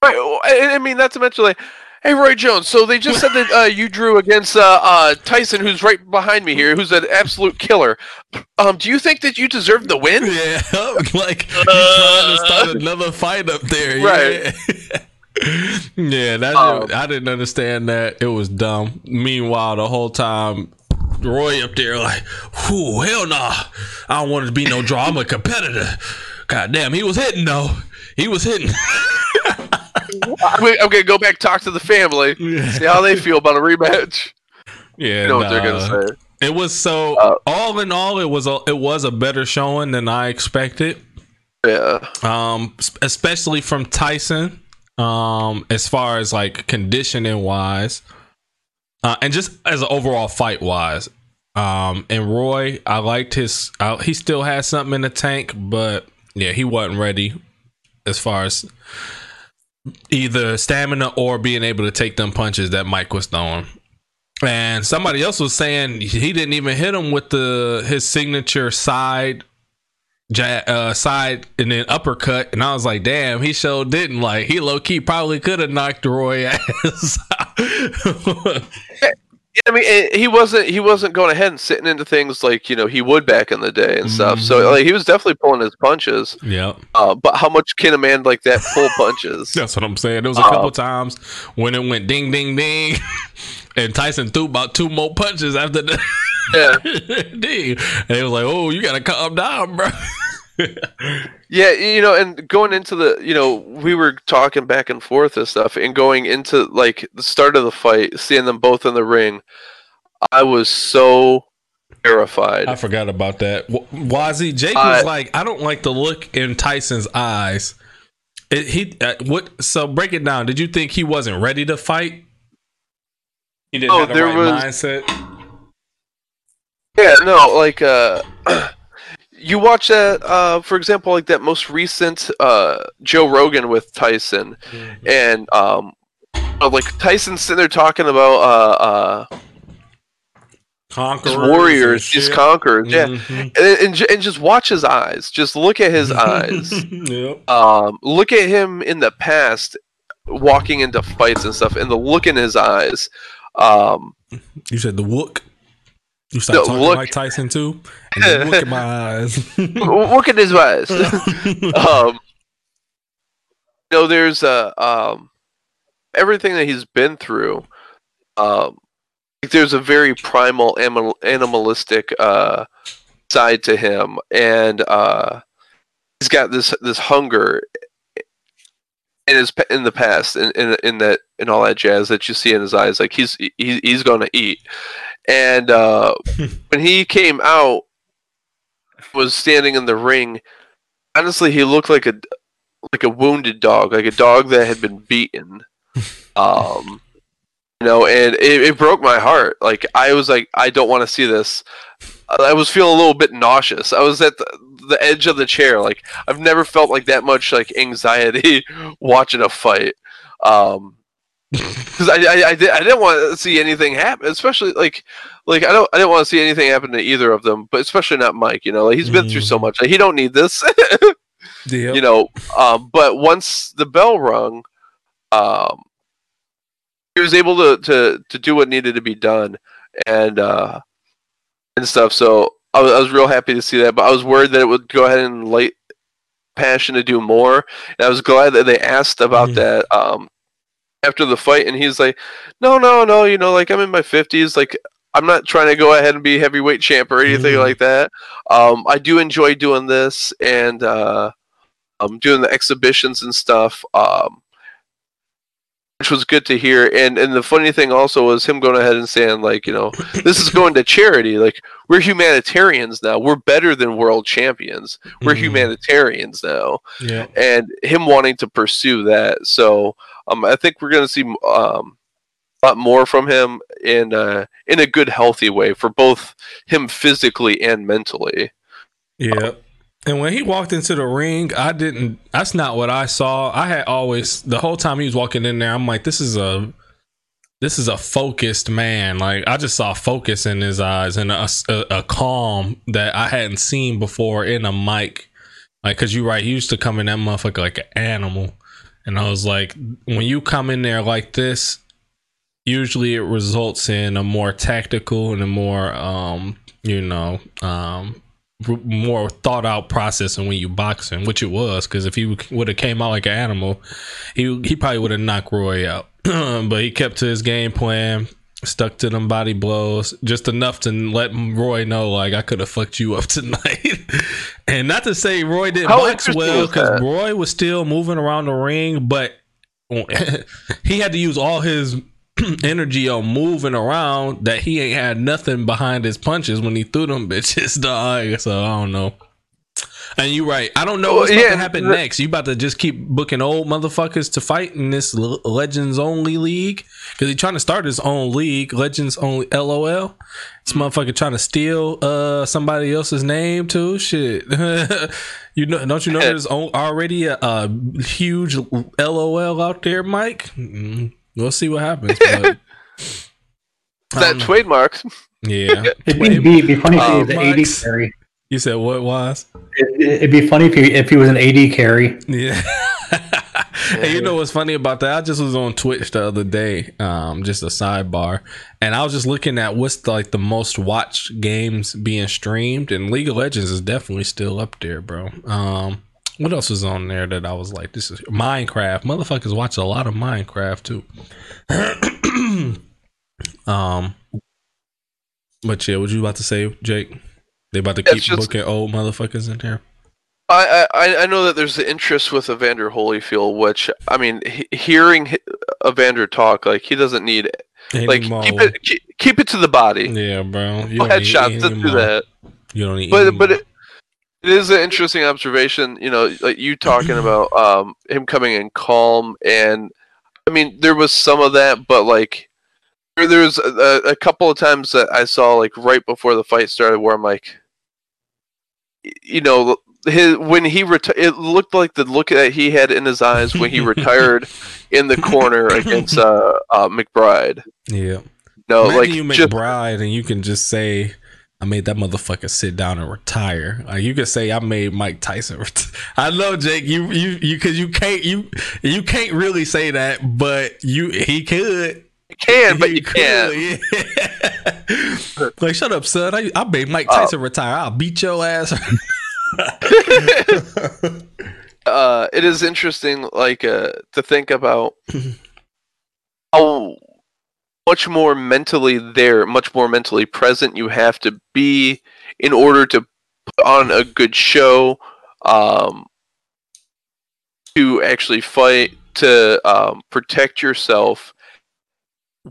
Right. I, mean, to mention like Hey, Roy Jones. So they just said that uh, you drew against uh, uh, Tyson, who's right behind me here, who's an absolute killer. Um, do you think that you deserve the win? Yeah, like you trying to start another fight up there, Right. Yeah, yeah that Um, I didn't understand that. It was dumb. Meanwhile, the whole time, Roy up there like, "Whew, hell nah, I don't want to be no draw. I'm a competitor." God damn, he was hitting though. He was hitting. I'm gonna, I'm gonna go back talk to the family, see how they feel about a rematch. yeah, You know what they're gonna say. It was so. Uh, all in all, it was a it was a better showing than I expected. Yeah. um especially from Tyson um as far as like conditioning wise uh and just as an overall fight wise um and Roy I liked his he still has something in the tank but yeah he wasn't ready as far as either stamina or being able to take them punches that Mike was throwing. And somebody else was saying he didn't even hit him with the his signature side uh, side and then uppercut, and I was like, "Damn, he sure didn't." Like he low key probably could have knocked Roy ass. I mean, he wasn't he wasn't going ahead and sitting into things like you know he would back in the day and stuff. Mhm. So like he was definitely pulling his punches. Yeah. Uh, but how much can a man like that pull punches? that's what I'm saying. There was a couple Uh, times when it went ding, ding, ding, and Tyson threw about two more punches after the Yeah. ding, and it was like, "Oh, you gotta calm down, bro." Yeah, you know, and going into the, you know, we were talking back and forth and stuff, and going into like the start of the fight, seeing them both in the ring, I was so terrified. I forgot about that. W- Wazzy Jake I- was like, I don't like the look in Tyson's eyes. It, he uh, what? So break it down. Did you think he wasn't ready to fight? He didn't Oh, have the there right was- mindset. Yeah, no, like uh you watch that uh for example like that most recent uh Joe Rogan with Tyson and um uh, like Tyson's sitting there talking about uh uh Conquerors, his warriors, shit. conquerors, yeah. Mhm. And, and, and just watch his eyes. Just look at his eyes. yep. um, look at him in the past walking into fights and stuff and the look in his eyes um, You said the look. You started The talking look. like Tyson too. And look at my eyes. look at his eyes um, you know there's uh, um, everything that he's been through um, there's a very primal animal, animalistic uh, side to him and uh, he's got this this hunger in his in the past in, in in that in all that jazz that you see in his eyes like he's he, he's going to eat and uh, when he came out was standing in the ring honestly he looked like a like a wounded dog like a dog that had been beaten. Um you know and it, it broke my heart. Like i was like i don't want to see this. I was feeling a little bit nauseous. I was at the, the edge of the chair. Like i've never felt like that much like anxiety watching a fight. Um because I, I, I, did, I didn't want to see anything happen especially like like i don't i didn't want to see anything happen to either of them but especially not mike you know like he's been through so Mhm. much like, he don't need this Yep. you know um, but once the bell rung um, he was able to, to to do what needed to be done and uh and stuff so I was, I was real happy to see that but i was worried that it would go ahead and light passion to do more and i was glad that they asked about Mhm. that um after the fight and he's like no no no you know like i'm in my 50s like i'm not trying to go ahead and be heavyweight champ or anything Mhm. like that um i do enjoy doing this and uh um doing the exhibitions and stuff um which was good to hear and and the funny thing also was him going ahead and saying like you know this is going to charity like we're humanitarians now we're better than world champions we're Mhm. humanitarians now Yeah. and him wanting to pursue that. So um, I think we're going to see um, a lot more from him in uh, in a good, healthy way for both him physically and mentally. Yeah. And when he walked into the ring, I didn't that's not what I saw. I had always the whole time he was walking in there, I'm like, this is a this is a focused man. Like I just saw focus in his eyes and a, a, a calm that I hadn't seen before in a mic. Like, cause you're right, he used to come in that motherfucker like an animal. And I was like, when you come in there like this usually it results in a more tactical and a more um you know um more thought out process than when you boxing which it was because if he would have came out like an animal he he probably would have knocked roy out. But he kept to his game plan stuck to them body blows just enough to let roy know like i could have fucked you up tonight and not to say roy didn't How box well because roy was still moving around the ring but he had to use all his energy on moving around that he ain't had nothing behind his punches when he threw them bitches, dog. So I don't know. And you're right. I don't know Well, what's about yeah, to happen the- next. You about to just keep booking old motherfuckers to fight in this L- Legends Only League? Because he's trying to start his own league, Legends Only LOL. This motherfucker trying to steal uh somebody else's name too. Shit, you know? Don't you know there's already a, a huge LOL out there, Mike? Mm, We'll see what happens. But, that don't trademark. yeah. It'd be, be, be funny if he Oh, was an AD Max. carry. You said what was? It, it'd be funny if he if he was an AD carry. Yeah. hey, you know what's funny about that? I just was on Twitch the other day, um, just a sidebar, and I was just looking at what's like the most watched games being streamed, and League of Legends is definitely still up there, bro. Um, what else was on there that I was like, this is Minecraft. Motherfuckers watch a lot of Minecraft too. um, but yeah, what you about to say, Jake? They about to keep just- booking old motherfuckers in here. I, I I know that there's the interest with Evander Holyfield, which I mean, he, hearing Evander talk, like he doesn't need like keep it keep, keep it to the body. Yeah, bro. You No don't headshots to do that. You don't need. But but it, it is an interesting observation. You know, like you talking about um him coming in calm, and I mean there was some of that, but like there, was a, a couple of times that I saw like right before the fight started where I'm like, you know. His, when he reti- it looked like the look that he had in his eyes when he retired in the corner against uh, uh, McBride. yeah. No, Imagine like you just McBride, and you can just say, "I made that motherfucker sit down and retire." Like you could say, "I made Mike Tyson." Ret-. I know, Jake. You you you because you can't you you can't really say that, but you he could. Can, but you can't. yeah. like, shut up, son. I, I made Mike Oh. Tyson retire. I'll beat your ass. uh, it is interesting, like uh, to think about how much more mentally there, much more mentally present you have to be in order to put on a good show, um, to actually fight, to um, protect yourself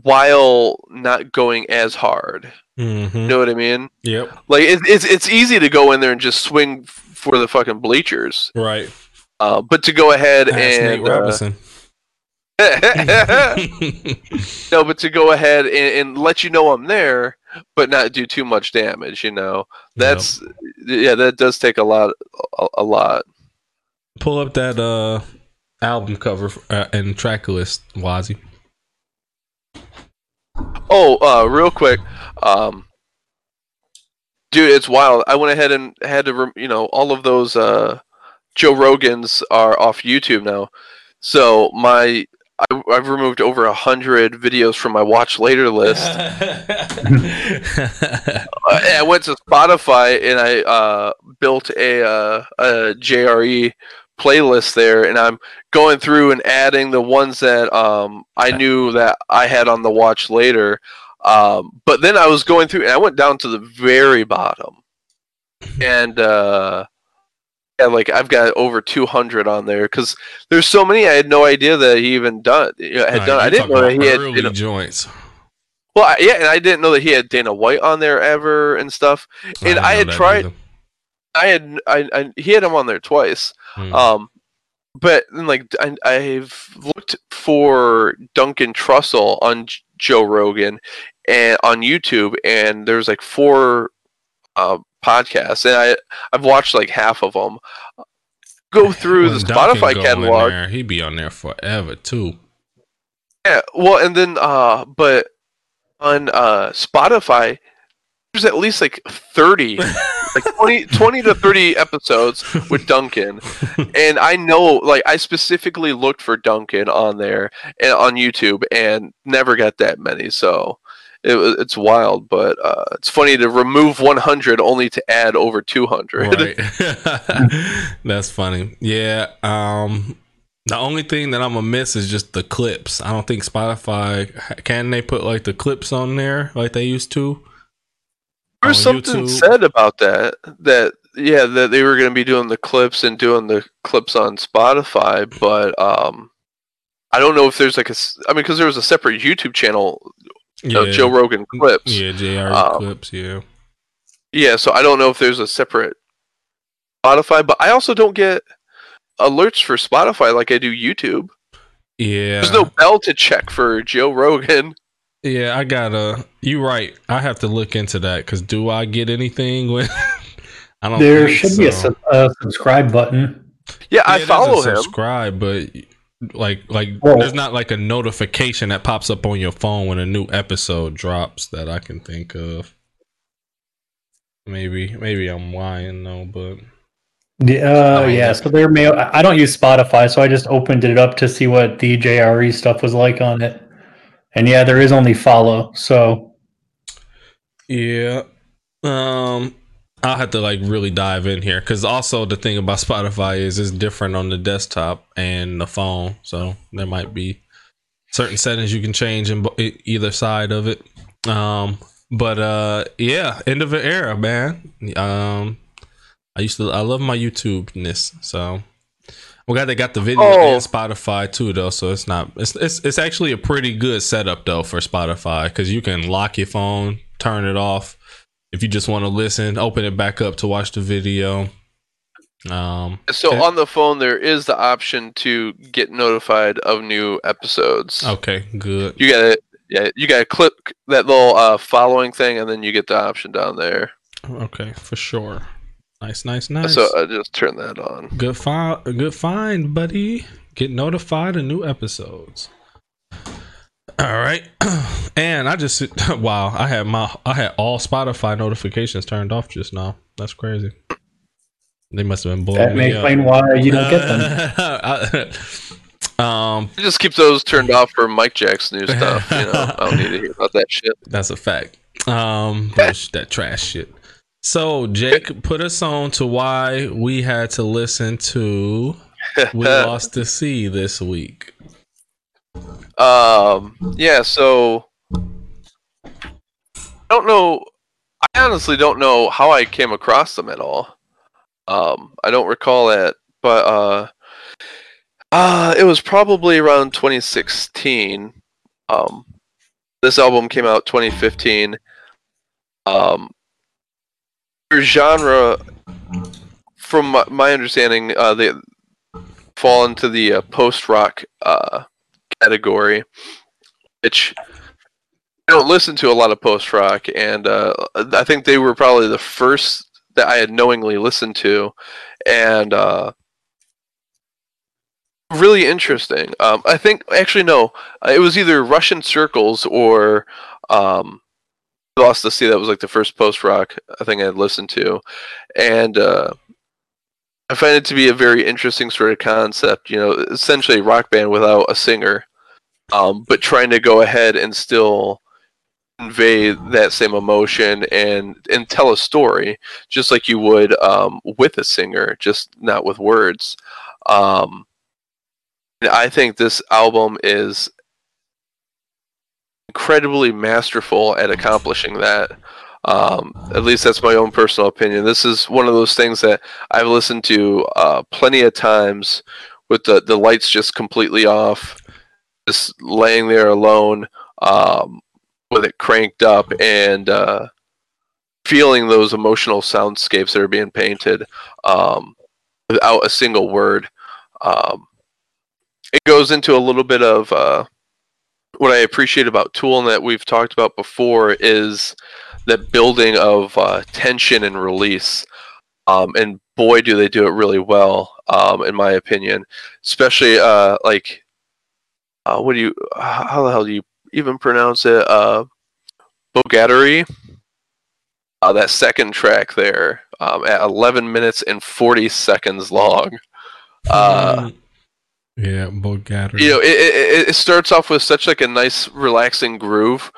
while not going as hard. hmm You know what I mean? Yep. Like it, it's it's easy to go in there and just swing for the fucking bleachers. Right. Uh, but to go ahead Nate and uh, no, but to go ahead and, and let you know I'm there, but not do too much damage. You know, that's yeah, that does take a lot, a, a lot. Pull up that uh album cover uh, and track list, Wazzy. Oh, uh, real quick, um, dude, it's wild. I went ahead and had to, rem- you know, all of those uh, Joe Rogans are off YouTube now, so my I, I've removed over a hundred videos from my watch later list. Uh, I went to Spotify and I uh, built a, uh, a JRE playlist there, and I'm going through and adding the ones that um, I knew that I had on the watch later. Um, but then I was going through, and I went down to the very bottom, and uh, yeah, like I've got over 200 on there because there's so many I had no idea that he even done. Had Nah, done. I didn't know that he had. You know, joints. well, I, yeah, and I didn't know that he had Dana White on there ever and stuff. And didn't I had tried- either. I had I, I he had him on there twice. Hmm. Um, but like I, I've looked for Duncan Trussell on J- Joe Rogan and on YouTube, and there's like four uh, podcasts, and I I've watched like half of them. Go through When the Duncan Spotify catalog. there, he'd be on there forever too. Yeah, well, and then uh, but on uh Spotify, there's at least like thirty like 20, 20 to 30 episodes with Duncan. And I know, like, I specifically looked for Duncan on there and on YouTube and never got that many. So it, it's wild, but uh, it's funny to remove 100 only to add over 200. Right. That's funny. Yeah. Um the only thing that I'm gonna miss is just the clips. I don't think Spotify can they put like the clips on there like they used to. There was something YouTube. said about that. That yeah, that they were going to be doing the clips and doing the clips on Spotify, but um, I don't know if there's like a. I mean, because there was a separate YouTube channel, you know, Joe Rogan clips. Yeah, JR Um, clips. Yeah. Yeah, so I don't know if there's a separate Spotify, but I also don't get alerts for Spotify like I do YouTube. Yeah. There's no bell to check for Joe Rogan. Yeah, I gotta. You right. I have to look into that because do I get anything when? I don't. There think should be a, so. sub- a subscribe button. Yeah, I Yeah, there's a follow him. Subscribe, but like, like Well- there's not like a notification that pops up on your phone when a new episode drops that I can think of. Maybe, maybe I'm lying though, but The- Oh, Uh, yeah. yeah, so there may. I I don't use Spotify, so I just opened it up to see what the JRE stuff was like on it. And yeah, there is only follow. So yeah. Um, I'll have to like really dive in here because also the thing about Spotify is it's different on the desktop and the phone, so there might be certain settings you can change in either side of it. Um, but uh, yeah, end of an era, man. Um, I used to, I love my YouTube ness, so. I'm glad they got the video Oh. and Spotify too, though. So it's not. It's it's, it's actually a pretty good setup though for Spotify because you can lock your phone, turn it off. If you just want to listen, open it back up to watch the video. Um, So Okay. on the phone, there is the option to get notified of new episodes. okay, good. You got it. yeah, you got to click that little uh, following thing, and then you get the option down there. Okay, for sure. Nice, nice, nice. So I just turn that on. good find, good find, buddy. Get notified of new episodes. All right, and I just wow, I had my I had all Spotify notifications turned off just now. That's crazy. They must have been blowing that may me up. explain why you don't get them. um, I just keep those turned off for Mike Jack's new stuff. You know, I don't need to hear about that shit. That's a fact. Um, bullsh- that trash shit. So, Jake, put us on to why we had to listen to "We Lost the Sea" this week. Um, yeah, so I don't know. I honestly don't know how I came across them at all. Um, I don't recall it, but uh, uh, it was probably around 2016. Um, this album came out 2015. Um, genre, from my, my understanding, uh, they fall into the uh, post rock uh category, which I don't listen to a lot of post rock, and uh, I think they were probably the first that I had knowingly listened to, and uh, really interesting. Um, I think actually no, uh, it was either Russian Circles or um, Lost the Sea. That was like the first post rock I think I had listened to, and. Uh, I find it to be a very interesting sort of concept. You know, essentially a rock band without a singer, um, but trying to go ahead and still convey that same emotion and and tell a story, just like you would um, with a singer, just not with words. Um, I think this album is incredibly masterful at accomplishing that. Um, at least that's my own personal opinion. This is one of those things that I've listened to uh, plenty of times with the, the lights just completely off, just laying there alone um, with it cranked up and uh, feeling those emotional soundscapes that are being painted um, without a single word. Um, it goes into a little bit of uh, what I appreciate about Tool and that we've talked about before is that building of uh, tension and release. Um, and boy, do they do it really well, um, in my opinion. Especially uh, like, uh, what do you? How the hell do you even pronounce it? Uh, Bogatyri. uh, that second track there um, at 11 minutes and 40 seconds long. Uh, yeah, Bulgari. you know, it, it, it starts off with such like a nice, relaxing groove.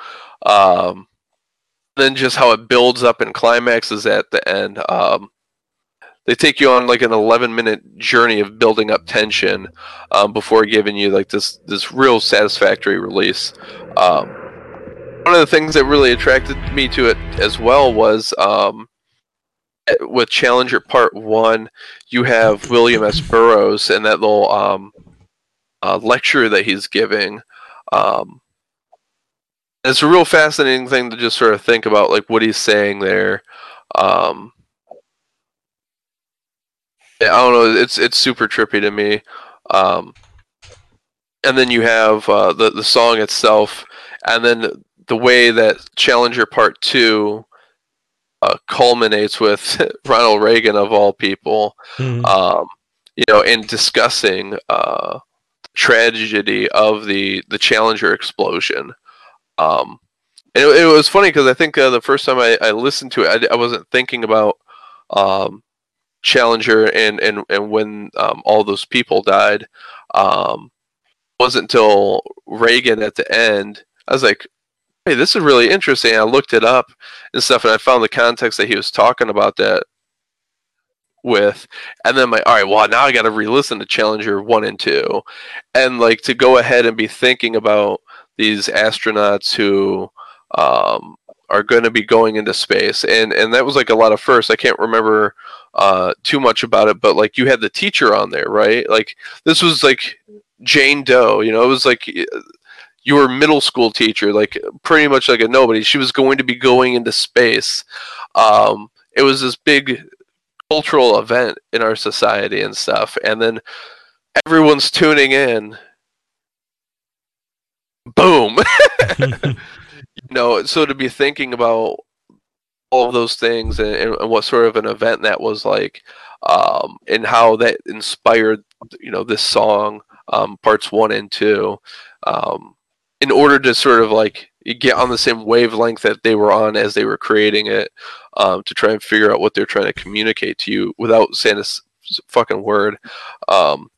Um, then just how it builds up and climaxes at the end. Um, they take you on like an 11 minute journey of building up tension um, before giving you like this this real satisfactory release. Um, one of the things that really attracted me to it as well was um, with Challenger Part One, you have William S. Burroughs and that little um, uh, lecture that he's giving. Um, it's a real fascinating thing to just sort of think about, like what he's saying there. Um, I don't know. It's it's super trippy to me. Um, and then you have uh, the the song itself, and then the way that Challenger Part Two uh, culminates with Ronald Reagan of all people, Mhm. um, you know, in discussing uh, tragedy of the the Challenger explosion. Um, and it, it was funny because I think uh, the first time I, I listened to it, I, I wasn't thinking about um, Challenger and and and when um, all those people died. Um, wasn't until Reagan at the end. I was like, "Hey, this is really interesting." I looked it up and stuff, and I found the context that he was talking about that with, and then like, "All right, well now I got to re-listen to Challenger one and two, and like to go ahead and be thinking about these astronauts who um, are going to be going into space, and and that was like a lot of first. I can't remember uh, too much about it, but like you had the teacher on there, right? Like this was like Jane Doe, you know, it was like your middle school teacher, like pretty much like a nobody. She was going to be going into space. Um, it was this big cultural event in our society and stuff, and then everyone's tuning in. Boom. you know, so to be thinking about all of those things and, and what sort of an event that was like, um, and how that inspired, you know, this song, um, parts one and two, um, in order to sort of like get on the same wavelength that they were on as they were creating it, um, to try and figure out what they're trying to communicate to you without saying a fucking word. Um,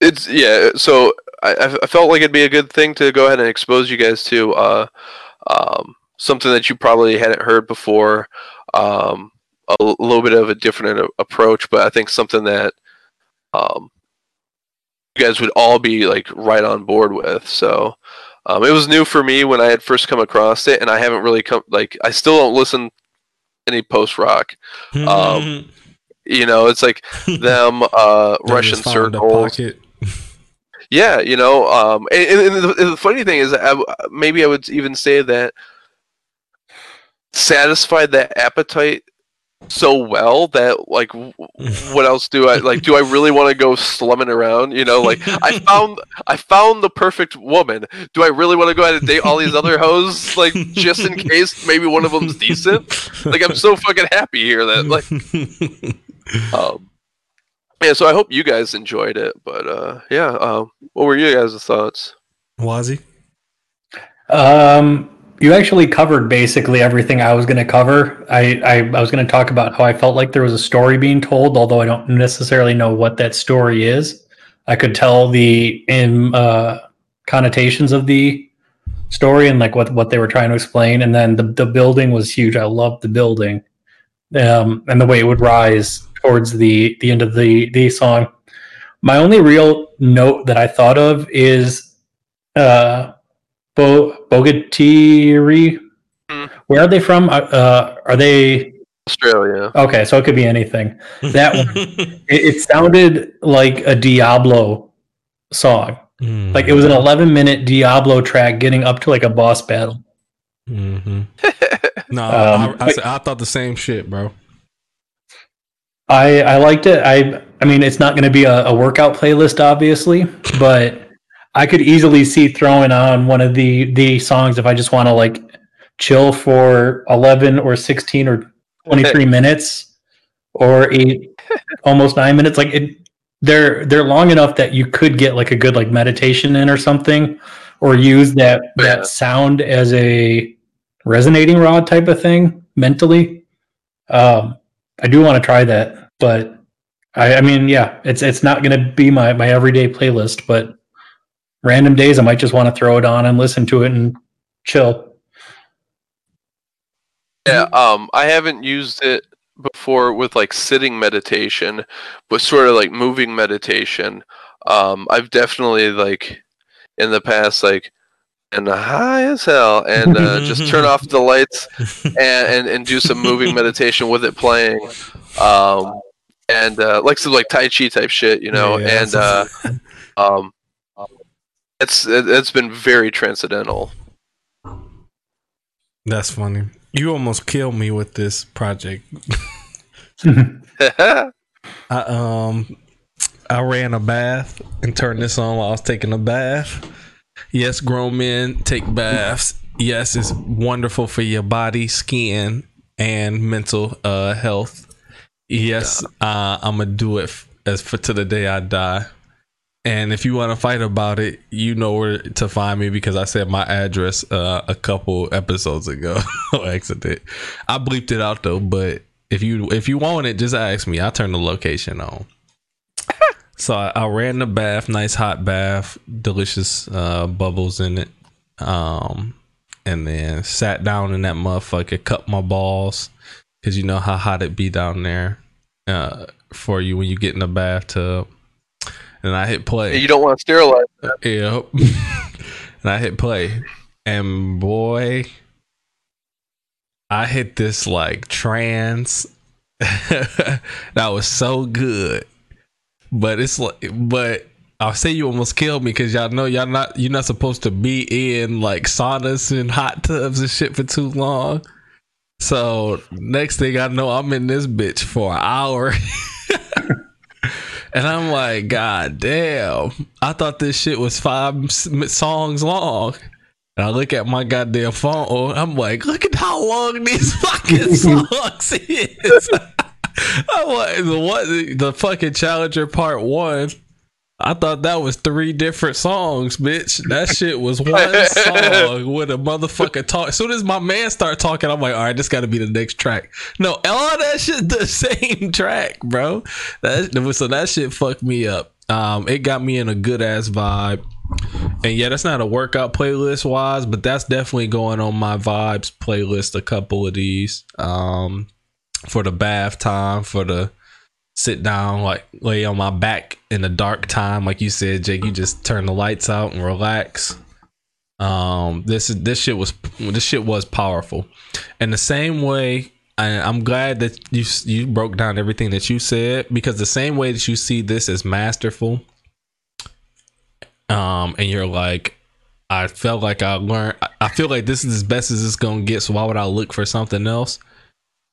it's yeah. So I, I felt like it'd be a good thing to go ahead and expose you guys to uh, um, something that you probably hadn't heard before. Um, a little bit of a different approach, but I think something that um, you guys would all be like right on board with. So um, it was new for me when I had first come across it, and I haven't really come like I still don't listen any post rock. Um, You know, it's like them uh, Russian circles. Yeah, you know, um, and, and the, and the funny thing is, I, maybe I would even say that satisfied that appetite so well that like, what else do I like? Do I really want to go slumming around? You know, like I found I found the perfect woman. Do I really want to go out and date all these other hoes? Like just in case maybe one of them's decent. Like I'm so fucking happy here that like um, yeah, so I hope you guys enjoyed it. But uh, yeah, um, what were you guys' thoughts? Wazzy? Um, you actually covered basically everything I was going to cover. I, I, I was going to talk about how I felt like there was a story being told, although I don't necessarily know what that story is. I could tell the in uh, connotations of the story and like what, what they were trying to explain. And then the, the building was huge. I loved the building um, and the way it would rise towards the, the end of the, the song. My only real note that I thought of is uh, Bo- Bogatyri. Hmm. Where are they from? Uh, Uh, are they Australia. okay? So it could be anything. That one. It, it sounded like a Diablo song. Mm-hmm. Like it was an 11 minute Diablo track getting up to like a boss battle. Mm-hmm. No, Um, I, I, I thought the same shit, bro. I I liked it. I I mean, it's not going to be a, a workout playlist, obviously, but I could easily see throwing on one of the the songs if I just want to like chill for 11 or 16 or 23 minutes or eight almost nine minutes. Like it, they're they're long enough that you could get like a good like meditation in or something, or use that Yeah. that sound as a resonating rod type of thing mentally. Um, I do want to try that, but I, I mean, yeah, it's it's not going to be my my everyday playlist, but random days I might just want to throw it on and listen to it and chill. Yeah, um, I haven't used it before with like sitting meditation, but sort of like moving meditation. Um, I've definitely like in the past like and high as hell and uh, just turn off the lights and, and and do some moving meditation with it playing. Um, and uh, like some like Tai Chi type shit, you know, Yeah, and uh, um, it's it, it's been very transcendental. That's funny. You almost killed me with this project. I um I ran a bath and turned this on while I was taking a bath. Yes, grown men take baths. Yes, it's wonderful for your body, skin, and mental uh health. Yes, uh, I'm gonna do it f- as for to the day I die. And if you want to fight about it, you know where to find me because I said my address uh, a couple episodes ago. Accident. I bleeped it out though, but if you if you want it, just ask me. I'll turn the location on. so I, I ran the bath, nice hot bath, delicious uh, bubbles in it. Um, and then sat down in that motherfucker, cut my balls because you know how hot it be down there uh, for you when you get in the bathtub. And I hit play. you don't want to sterilize. Uh, yep. and I hit play. And boy, I hit this like trance. that was so good. But it's like but I'll say you almost killed me because y'all know y'all not you're not supposed to be in like saunas and hot tubs and shit for too long. So next thing I know, I'm in this bitch for an hour. And I'm like, God damn. I thought this shit was five songs long. And I look at my goddamn phone. I'm like, look at how long these fucking songs is. I'm like, the what the fucking Challenger Part One. I thought that was three different songs, bitch. That shit was one song with a motherfucker talk. As soon as my man start talking, I'm like, all right, this got to be the next track. No, all that shit the same track, bro. That so that shit fucked me up. Um, it got me in a good ass vibe. And yeah, that's not a workout playlist wise, but that's definitely going on my vibes playlist. A couple of these, um, for the bath time, for the sit down, like lay on my back in the dark time, like you said, Jake. You just turn the lights out and relax. Um, this is this shit was this shit was powerful. And the same way, I, I'm glad that you you broke down everything that you said because the same way that you see this as masterful, um, and you're like, I felt like I learned. I- I feel like this is as best as it's gonna get. So why would I look for something else?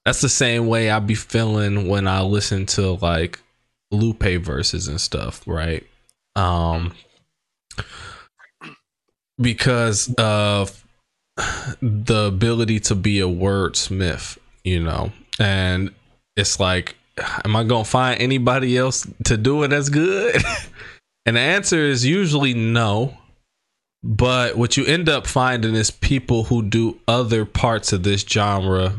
That's the same way I be feeling when I listen to like Lupe verses and stuff, right? Um, because of the ability to be a wordsmith, you know, and it's like, am I gonna find anybody else to do it as good? and the answer is usually no. But what you end up finding is people who do other parts of this genre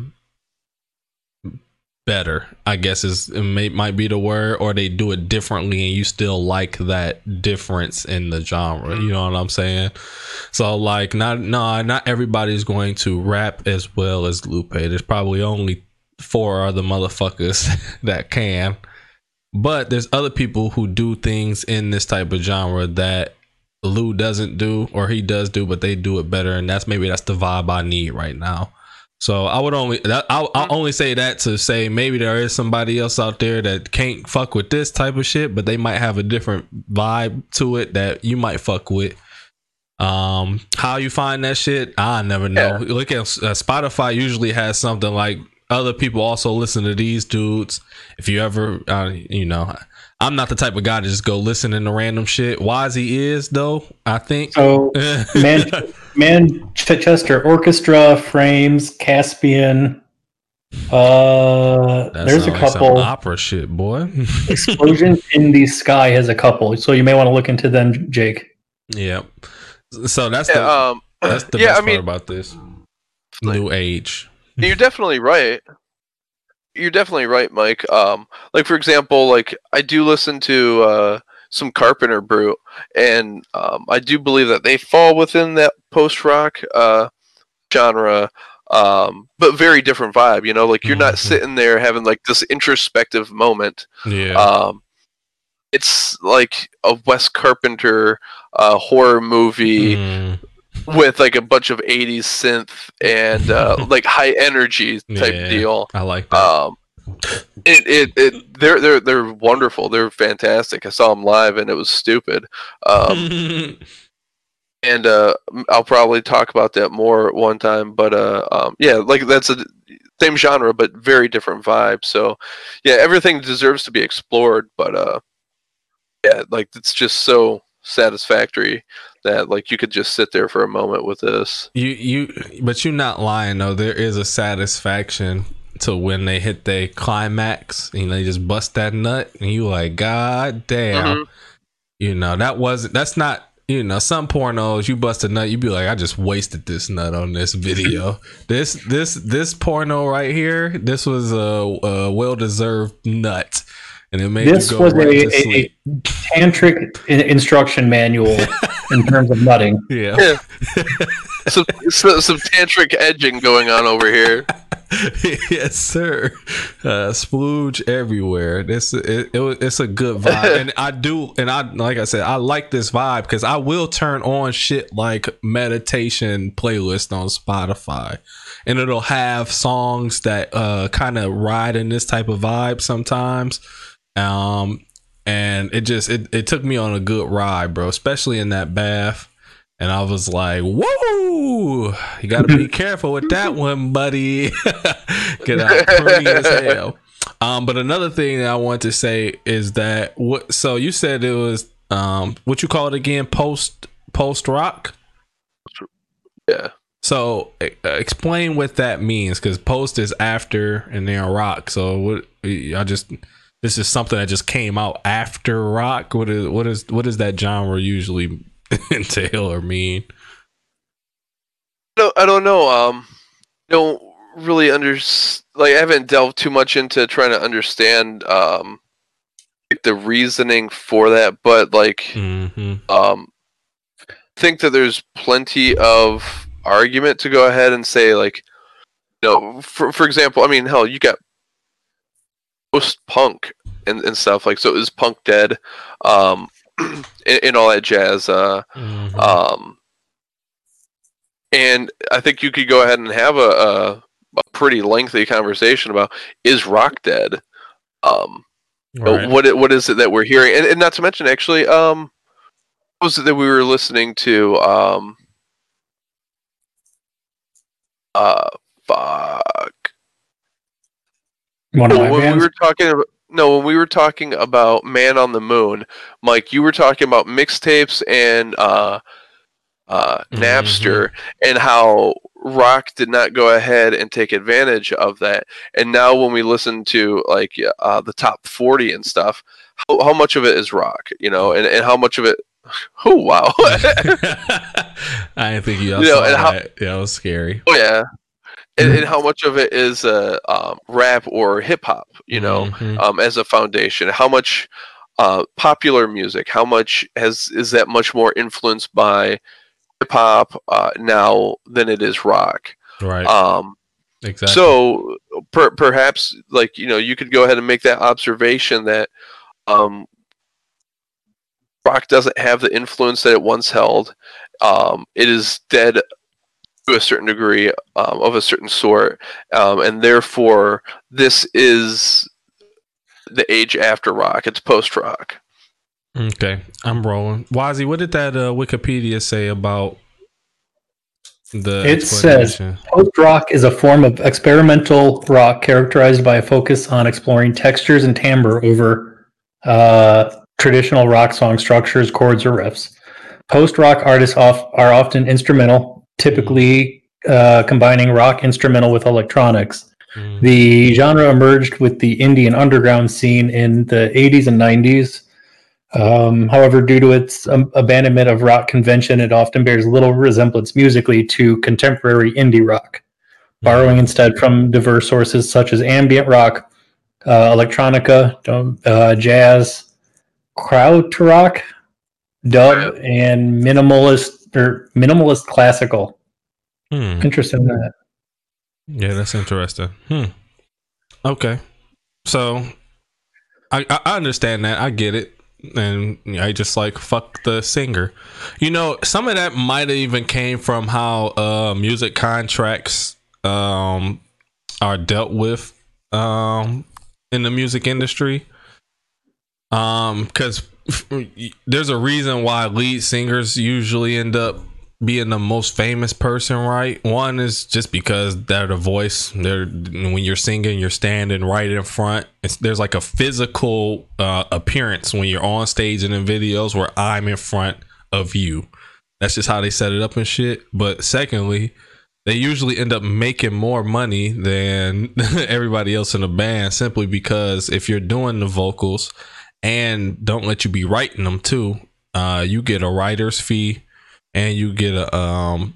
better i guess is it may, might be the word or they do it differently and you still like that difference in the genre. You mm-hmm. know what i'm saying? So like not no not everybody's going to rap as well as lupe. There's probably only four other motherfuckers that can. But there's other people who do things in this type of genre that lou doesn't do or he does do but they do it better and that's maybe that's the vibe i need right now so I would only that I'll, I'll only say that to say maybe there is somebody else out there that can't fuck with this type of shit, but they might have a different vibe to it that you might fuck with. Um, how you find that shit, I never know. Yeah. Look at uh, Spotify. Usually has something like other people also listen to these dudes. If you ever, uh, you know, I'm not the type of guy to just go listening to random shit. Wazzy is though. I think. So Man, Manchester Orchestra, Frames, Caspian. Uh, That there's a sound like couple. opera shit, boy. Explosions in the Sky has a couple, so you may want to look into them, Jake. Yep. So that's Yeah, the um, that's the yeah, best I mean, part about this. new age. You're definitely right. You're definitely right, Mike. Um, like for example, like I do listen to uh, some Carpenter Brut, and um, I do believe that they fall within that post rock uh, genre, um, but very different vibe. You know, like you're not Mhm. sitting there having like this introspective moment. Yeah. Um, it's like a Wes Carpenter uh, horror movie Mm, with like a bunch of 80s synth and uh, like high energy type Yeah. deal. I like that. Um, it, it, it, they're, they're, they're wonderful. They're fantastic. I saw them live and it was stupid. Um, and uh, I'll probably talk about that more one time. But uh, um, yeah, like that's a same genre, but very different vibe. So yeah, everything deserves to be explored. But uh, yeah, like it's just so satisfactory that like you could just sit there for a moment with this. you you but you're not lying though. There is a satisfaction to when they hit their climax and they just bust that nut and you like, God damn. Mhm. You know, that wasn't that's not you know, some pornos you bust a nut, you'd be like, I just wasted this nut on this video. this this this porno right here, this was a, a well deserved nut. And it made This you go was right a, to a, a tantric i- instruction manual in terms of nutting. yeah. some, some some tantric edging going on over here. yes, sir. Uh, splooge everywhere. This it, it, it's a good vibe, and I do, and I like I said, I like this vibe because I will turn on shit like meditation playlist on Spotify, and it'll have songs that uh kind of ride in this type of vibe sometimes. Um, and it just it, it took me on a good ride, bro, especially in that bath. And I was like, whoa, you got to be careful with that one, buddy. Get out pretty as hell. Um, but another thing that I want to say is that what, so you said it was, um, what you call it again? Post, post rock. Yeah. So uh, explain what that means. Cause post is after and then rock. So what, I just, this is something that just came out after rock. What is, what is, what does that genre usually entail or mean? No, I don't know. Um, don't really under like I haven't delved too much into trying to understand um the reasoning for that, but like Mm-hmm. um think that there's plenty of argument to go ahead and say like you know for for example, I mean hell you got post punk and, and stuff like so is punk dead um and, and all that jazz uh Mhm. um, and I think you could go ahead and have a, a, a pretty lengthy conversation about is rock dead? Um, Right. what what is it that we're hearing? And, and not to mention, actually, um, what was it that we were listening to? Um, uh, fuck. One Well, when bands. we were talking about no, when we were talking about Man on the Moon, Mike, you were talking about mixtapes and uh, uh, Napster and how rock did not go ahead and take advantage of that. And now when we listen to like uh, the top forty and stuff, how, how much of it is rock, you know, and, and how much of it? Oh wow! I think you, You know, how- that. yeah, it was scary. oh yeah, and, and how much of it is uh, um, rap or hip hop, you know? Mhm. um, as a foundation? How much uh, popular music? How much has is that much more influenced by hip hop uh, now than it is rock? right. Um, exactly. so per- perhaps like you know you could go ahead and make that observation that um, rock doesn't have the influence that it once held. Um, it is dead to a certain degree um, of a certain sort, um, and therefore this is the age after rock. It's post rock. okay, I'm rolling. Wazzy, what did that uh, Wikipedia say about the It says- Post rock is a form of experimental rock characterized by a focus on exploring textures and timbre over uh, traditional rock song structures, chords, or riffs. Post rock artists off, are often instrumental, typically uh, combining rock instrumental with electronics. Mm, The genre emerged with the Indian underground scene in the 80s and 90s. Um, however, due to its um, abandonment of rock convention, it often bears little resemblance musically to contemporary indie rock. borrowing instead from diverse sources such as ambient rock, uh, electronica, uh, jazz, krautrock, dub, and minimalist or minimalist classical. Hmm. Interesting that. Yeah, that's interesting. Hmm. Okay. So I, I understand that. I get it. And I just like fuck the singer. You know, some of that might have even came from how uh music contracts um are dealt with um in the music industry. Um cuz there's a reason why lead singers usually end up being the most famous person, right? One is just because they're the voice. They're when you're singing, you're standing right in front. It's, there's like a physical uh, appearance when you're on stage and in videos where I'm in front of you. That's just how they set it up and shit. But secondly, they usually end up making more money than everybody else in the band simply because if you're doing the vocals and don't let you be writing them too, uh, you get a writer's fee and you get a um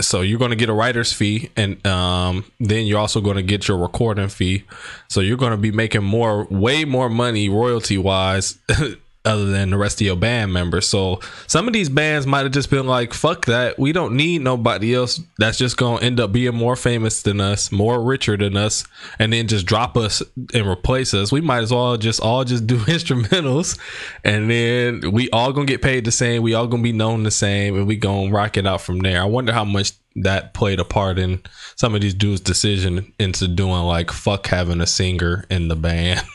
so you're going to get a writer's fee and um then you're also going to get your recording fee. So you're going to be making more way more money royalty wise other than the rest of your band members. So some of these bands might have just been like fuck that we don't need nobody else. That's just going to end up being more famous than us more richer than us and then just drop us and replace us. We might as well just all just do instrumentals and then we all gonna get paid the same. We all gonna be known the same and we gonna rock it out from there. I wonder how much that played a part in some of these dudes decision into doing like fuck having a singer in the band.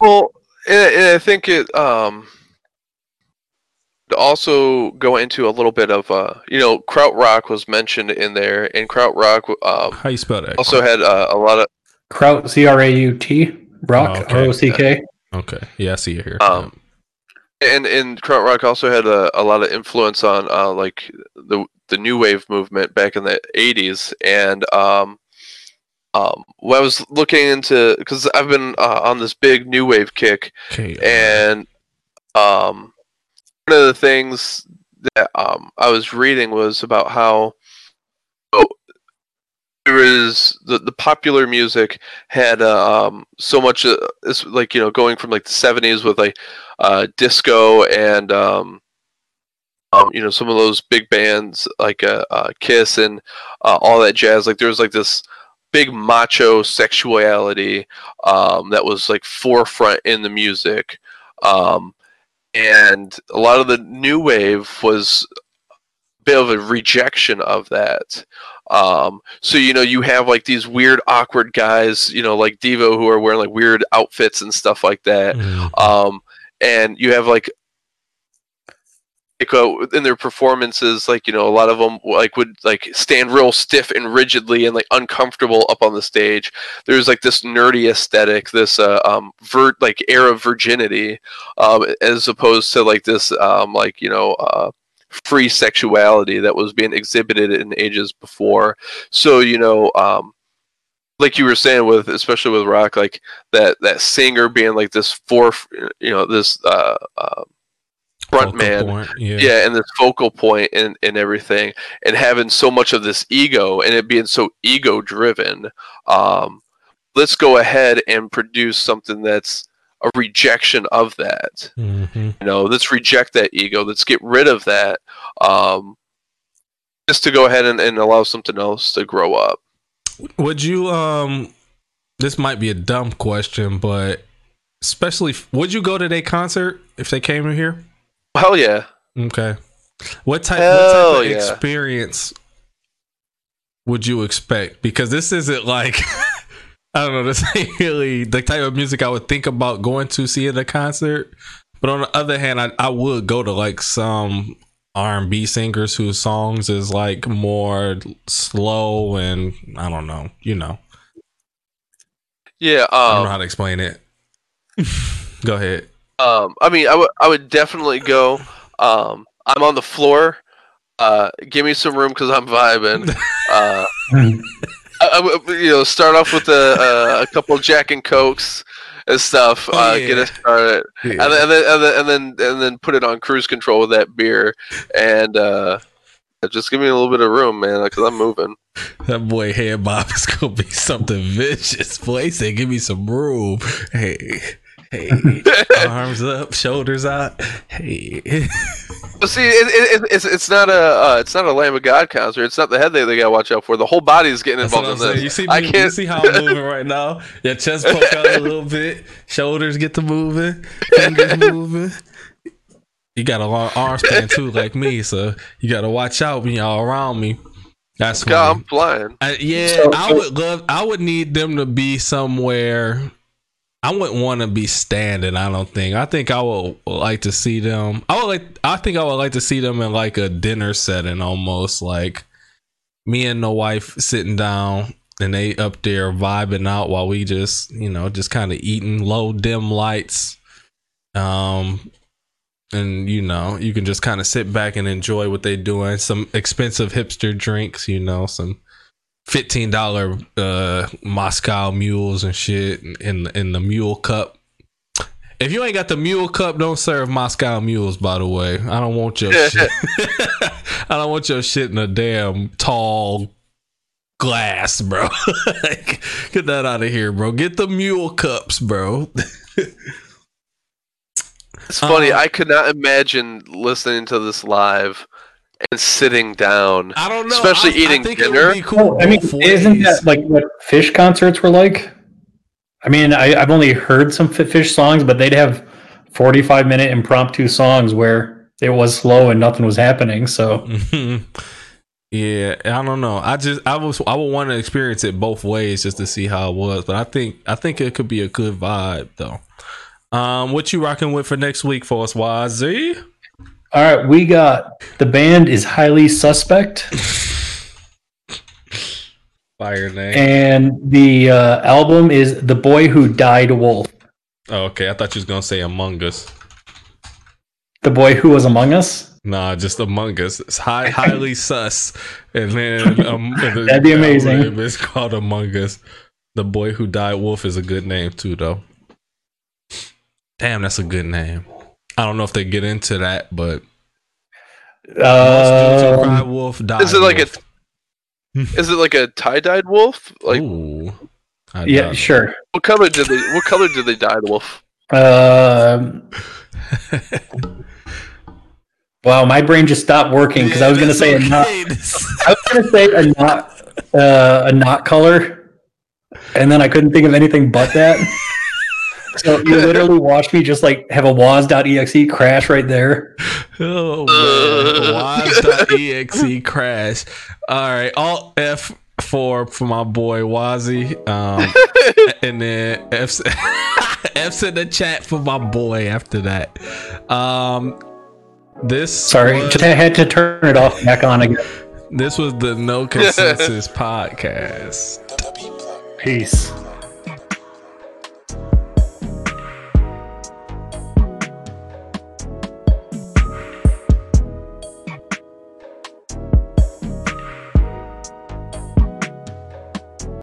Well, and, and I think it um to also go into a little bit of uh you know krautrock was mentioned in there, and krautrock um how you spell that also had uh, a lot of Kraut, C R A U T, Rock, Oh, okay. R O C K. okay yeah i see it here Um, and and krautrock also had a, a lot of influence on uh like the the new wave movement back in the 80s and um um when i was looking into because i've been uh, on this big new wave kick okay and um, one of the things that um, I was reading was about how oh, there was the, the popular music had uh, um, so much uh, it's like you know going from like the 70s with like uh, disco and um, um, you know some of those big bands like uh, uh, Kiss and uh, all that jazz. Like there was like this big macho sexuality um, that was like forefront in the music um, and a lot of the new wave was a bit of a rejection of that. Um, so you know you have like these weird, awkward guys, you know, like Devo, who are wearing like weird outfits and stuff like that. Mhm. Um, and you have like like uh, in their performances, like you know, a lot of them like would like stand real stiff and rigidly and like uncomfortable up on the stage. There's like this nerdy aesthetic, this uh, um, vert like air of virginity, um, as opposed to like this um, like you know. Uh, free sexuality that was being exhibited in ages before so you know um like you were saying with especially with rock like that that singer being like this fourth you know this uh, uh front Focal man point, yeah yeah and this focal point and, and everything and having so much of this ego and it being so ego driven um let's go ahead and produce something that's a rejection of that Mhm. you know let's reject that ego let's get rid of that um just to go ahead and, and allow something else to grow up Would you um this might be a dumb question, but especially would you go to their concert if they came in here? Hell yeah Okay. What type what type of yeah. experience would you expect? Because this isn't like I don't know, this ain't really the type of music I would think about going to see at a concert. But on the other hand, I, I would go to like some R and B singers whose songs is like more slow and I don't know, you know. yeah I don't know um, how to explain it. Go ahead. Um i mean i would i would definitely go um i'm on the floor uh give me some room because i'm vibing uh I, I you know, start off with a, uh, a couple Jack and Cokes and stuff. Oh, uh, yeah. Get us started, and, then, and then and then and then and then put it on cruise control with that beer, and uh, Just give me a little bit of room, man, because I'm moving. That boy head bob is gonna be something vicious. Boy, he said, "Give me some room." Hey, hey, arms up, shoulders out. Hey, But see, it, it, it, it's it's not a uh, it's not a Lamb of God concert. It's not the head that they gotta watch out for. The whole body is getting That's involved in saying. this. You see, I me, you can't see how I'm moving right now. Your chest poke out a little bit, shoulders get to moving, fingers moving. You got a long arm span too, like me, so you got to watch out when y'all around me. That's God. I'm flying. I, yeah, So- I would love. I would need them to be somewhere. I wouldn't want to be standing. I don't think. I think I would like to see them. I would like. I think I would like to see them in like a dinner setting, almost like me and the wife sitting down and they up there vibing out while we just, you know, just kind of eating low dim lights. Um, and you know, you can just kind of sit back and enjoy what they doing. Some expensive hipster drinks, you know, some fifteen dollar uh Moscow mules and shit in in the mule cup. If you ain't got the mule cup, don't serve Moscow mules. By the way, I don't want your shit. I don't want your shit in a damn tall glass, bro. like, get that out of here, bro. Get the mule cups, bro. It's funny. Uh, I could not imagine listening to this live and sitting down. I don't know. Especially I, eating I think dinner? It would be cool. I mean, both isn't ways. that like what Phish concerts were like? I mean, I, I've only heard some Phish songs, but they'd have 45 minute impromptu songs where it was slow and nothing was happening. So yeah, I don't know. I just I was I would want to experience it both ways just to see how it was, but I think I think it could be a good vibe though. Um, what you rocking with for next week for us, YZ? All right, we got the band is highly suspect, Fire name. and the uh, album is "The Boy Who Died Wolf." Oh, okay, I thought you was gonna say Among Us. The boy who was among us. Nah, just Among Us. It's high, highly sus, and then um, That'd be amazing. It's called Among Us. The boy who died wolf is a good name too, though. Damn, that's a good name. I don't know if they get into that, but most dudes cry wolf die. Is it like wolf. a is it like a tie dyed wolf? Like Ooh, yeah, doubt sure. what color did they what color did they dye the wolf? Um, wow, my brain just stopped working because I was going to say a It's not. I was going to say a not uh, a not color, and then I couldn't think of anything but that. So you literally watched me just like have a Waz.exe crash right there. Oh Uh. man, Waz.exe crash. All right, Alt F four for my boy Wazzy. Um, and then F's, F's in the chat for my boy after that. Um, this Sorry, was, just had to turn it off back on again. this was the No Consensus podcast. Peace.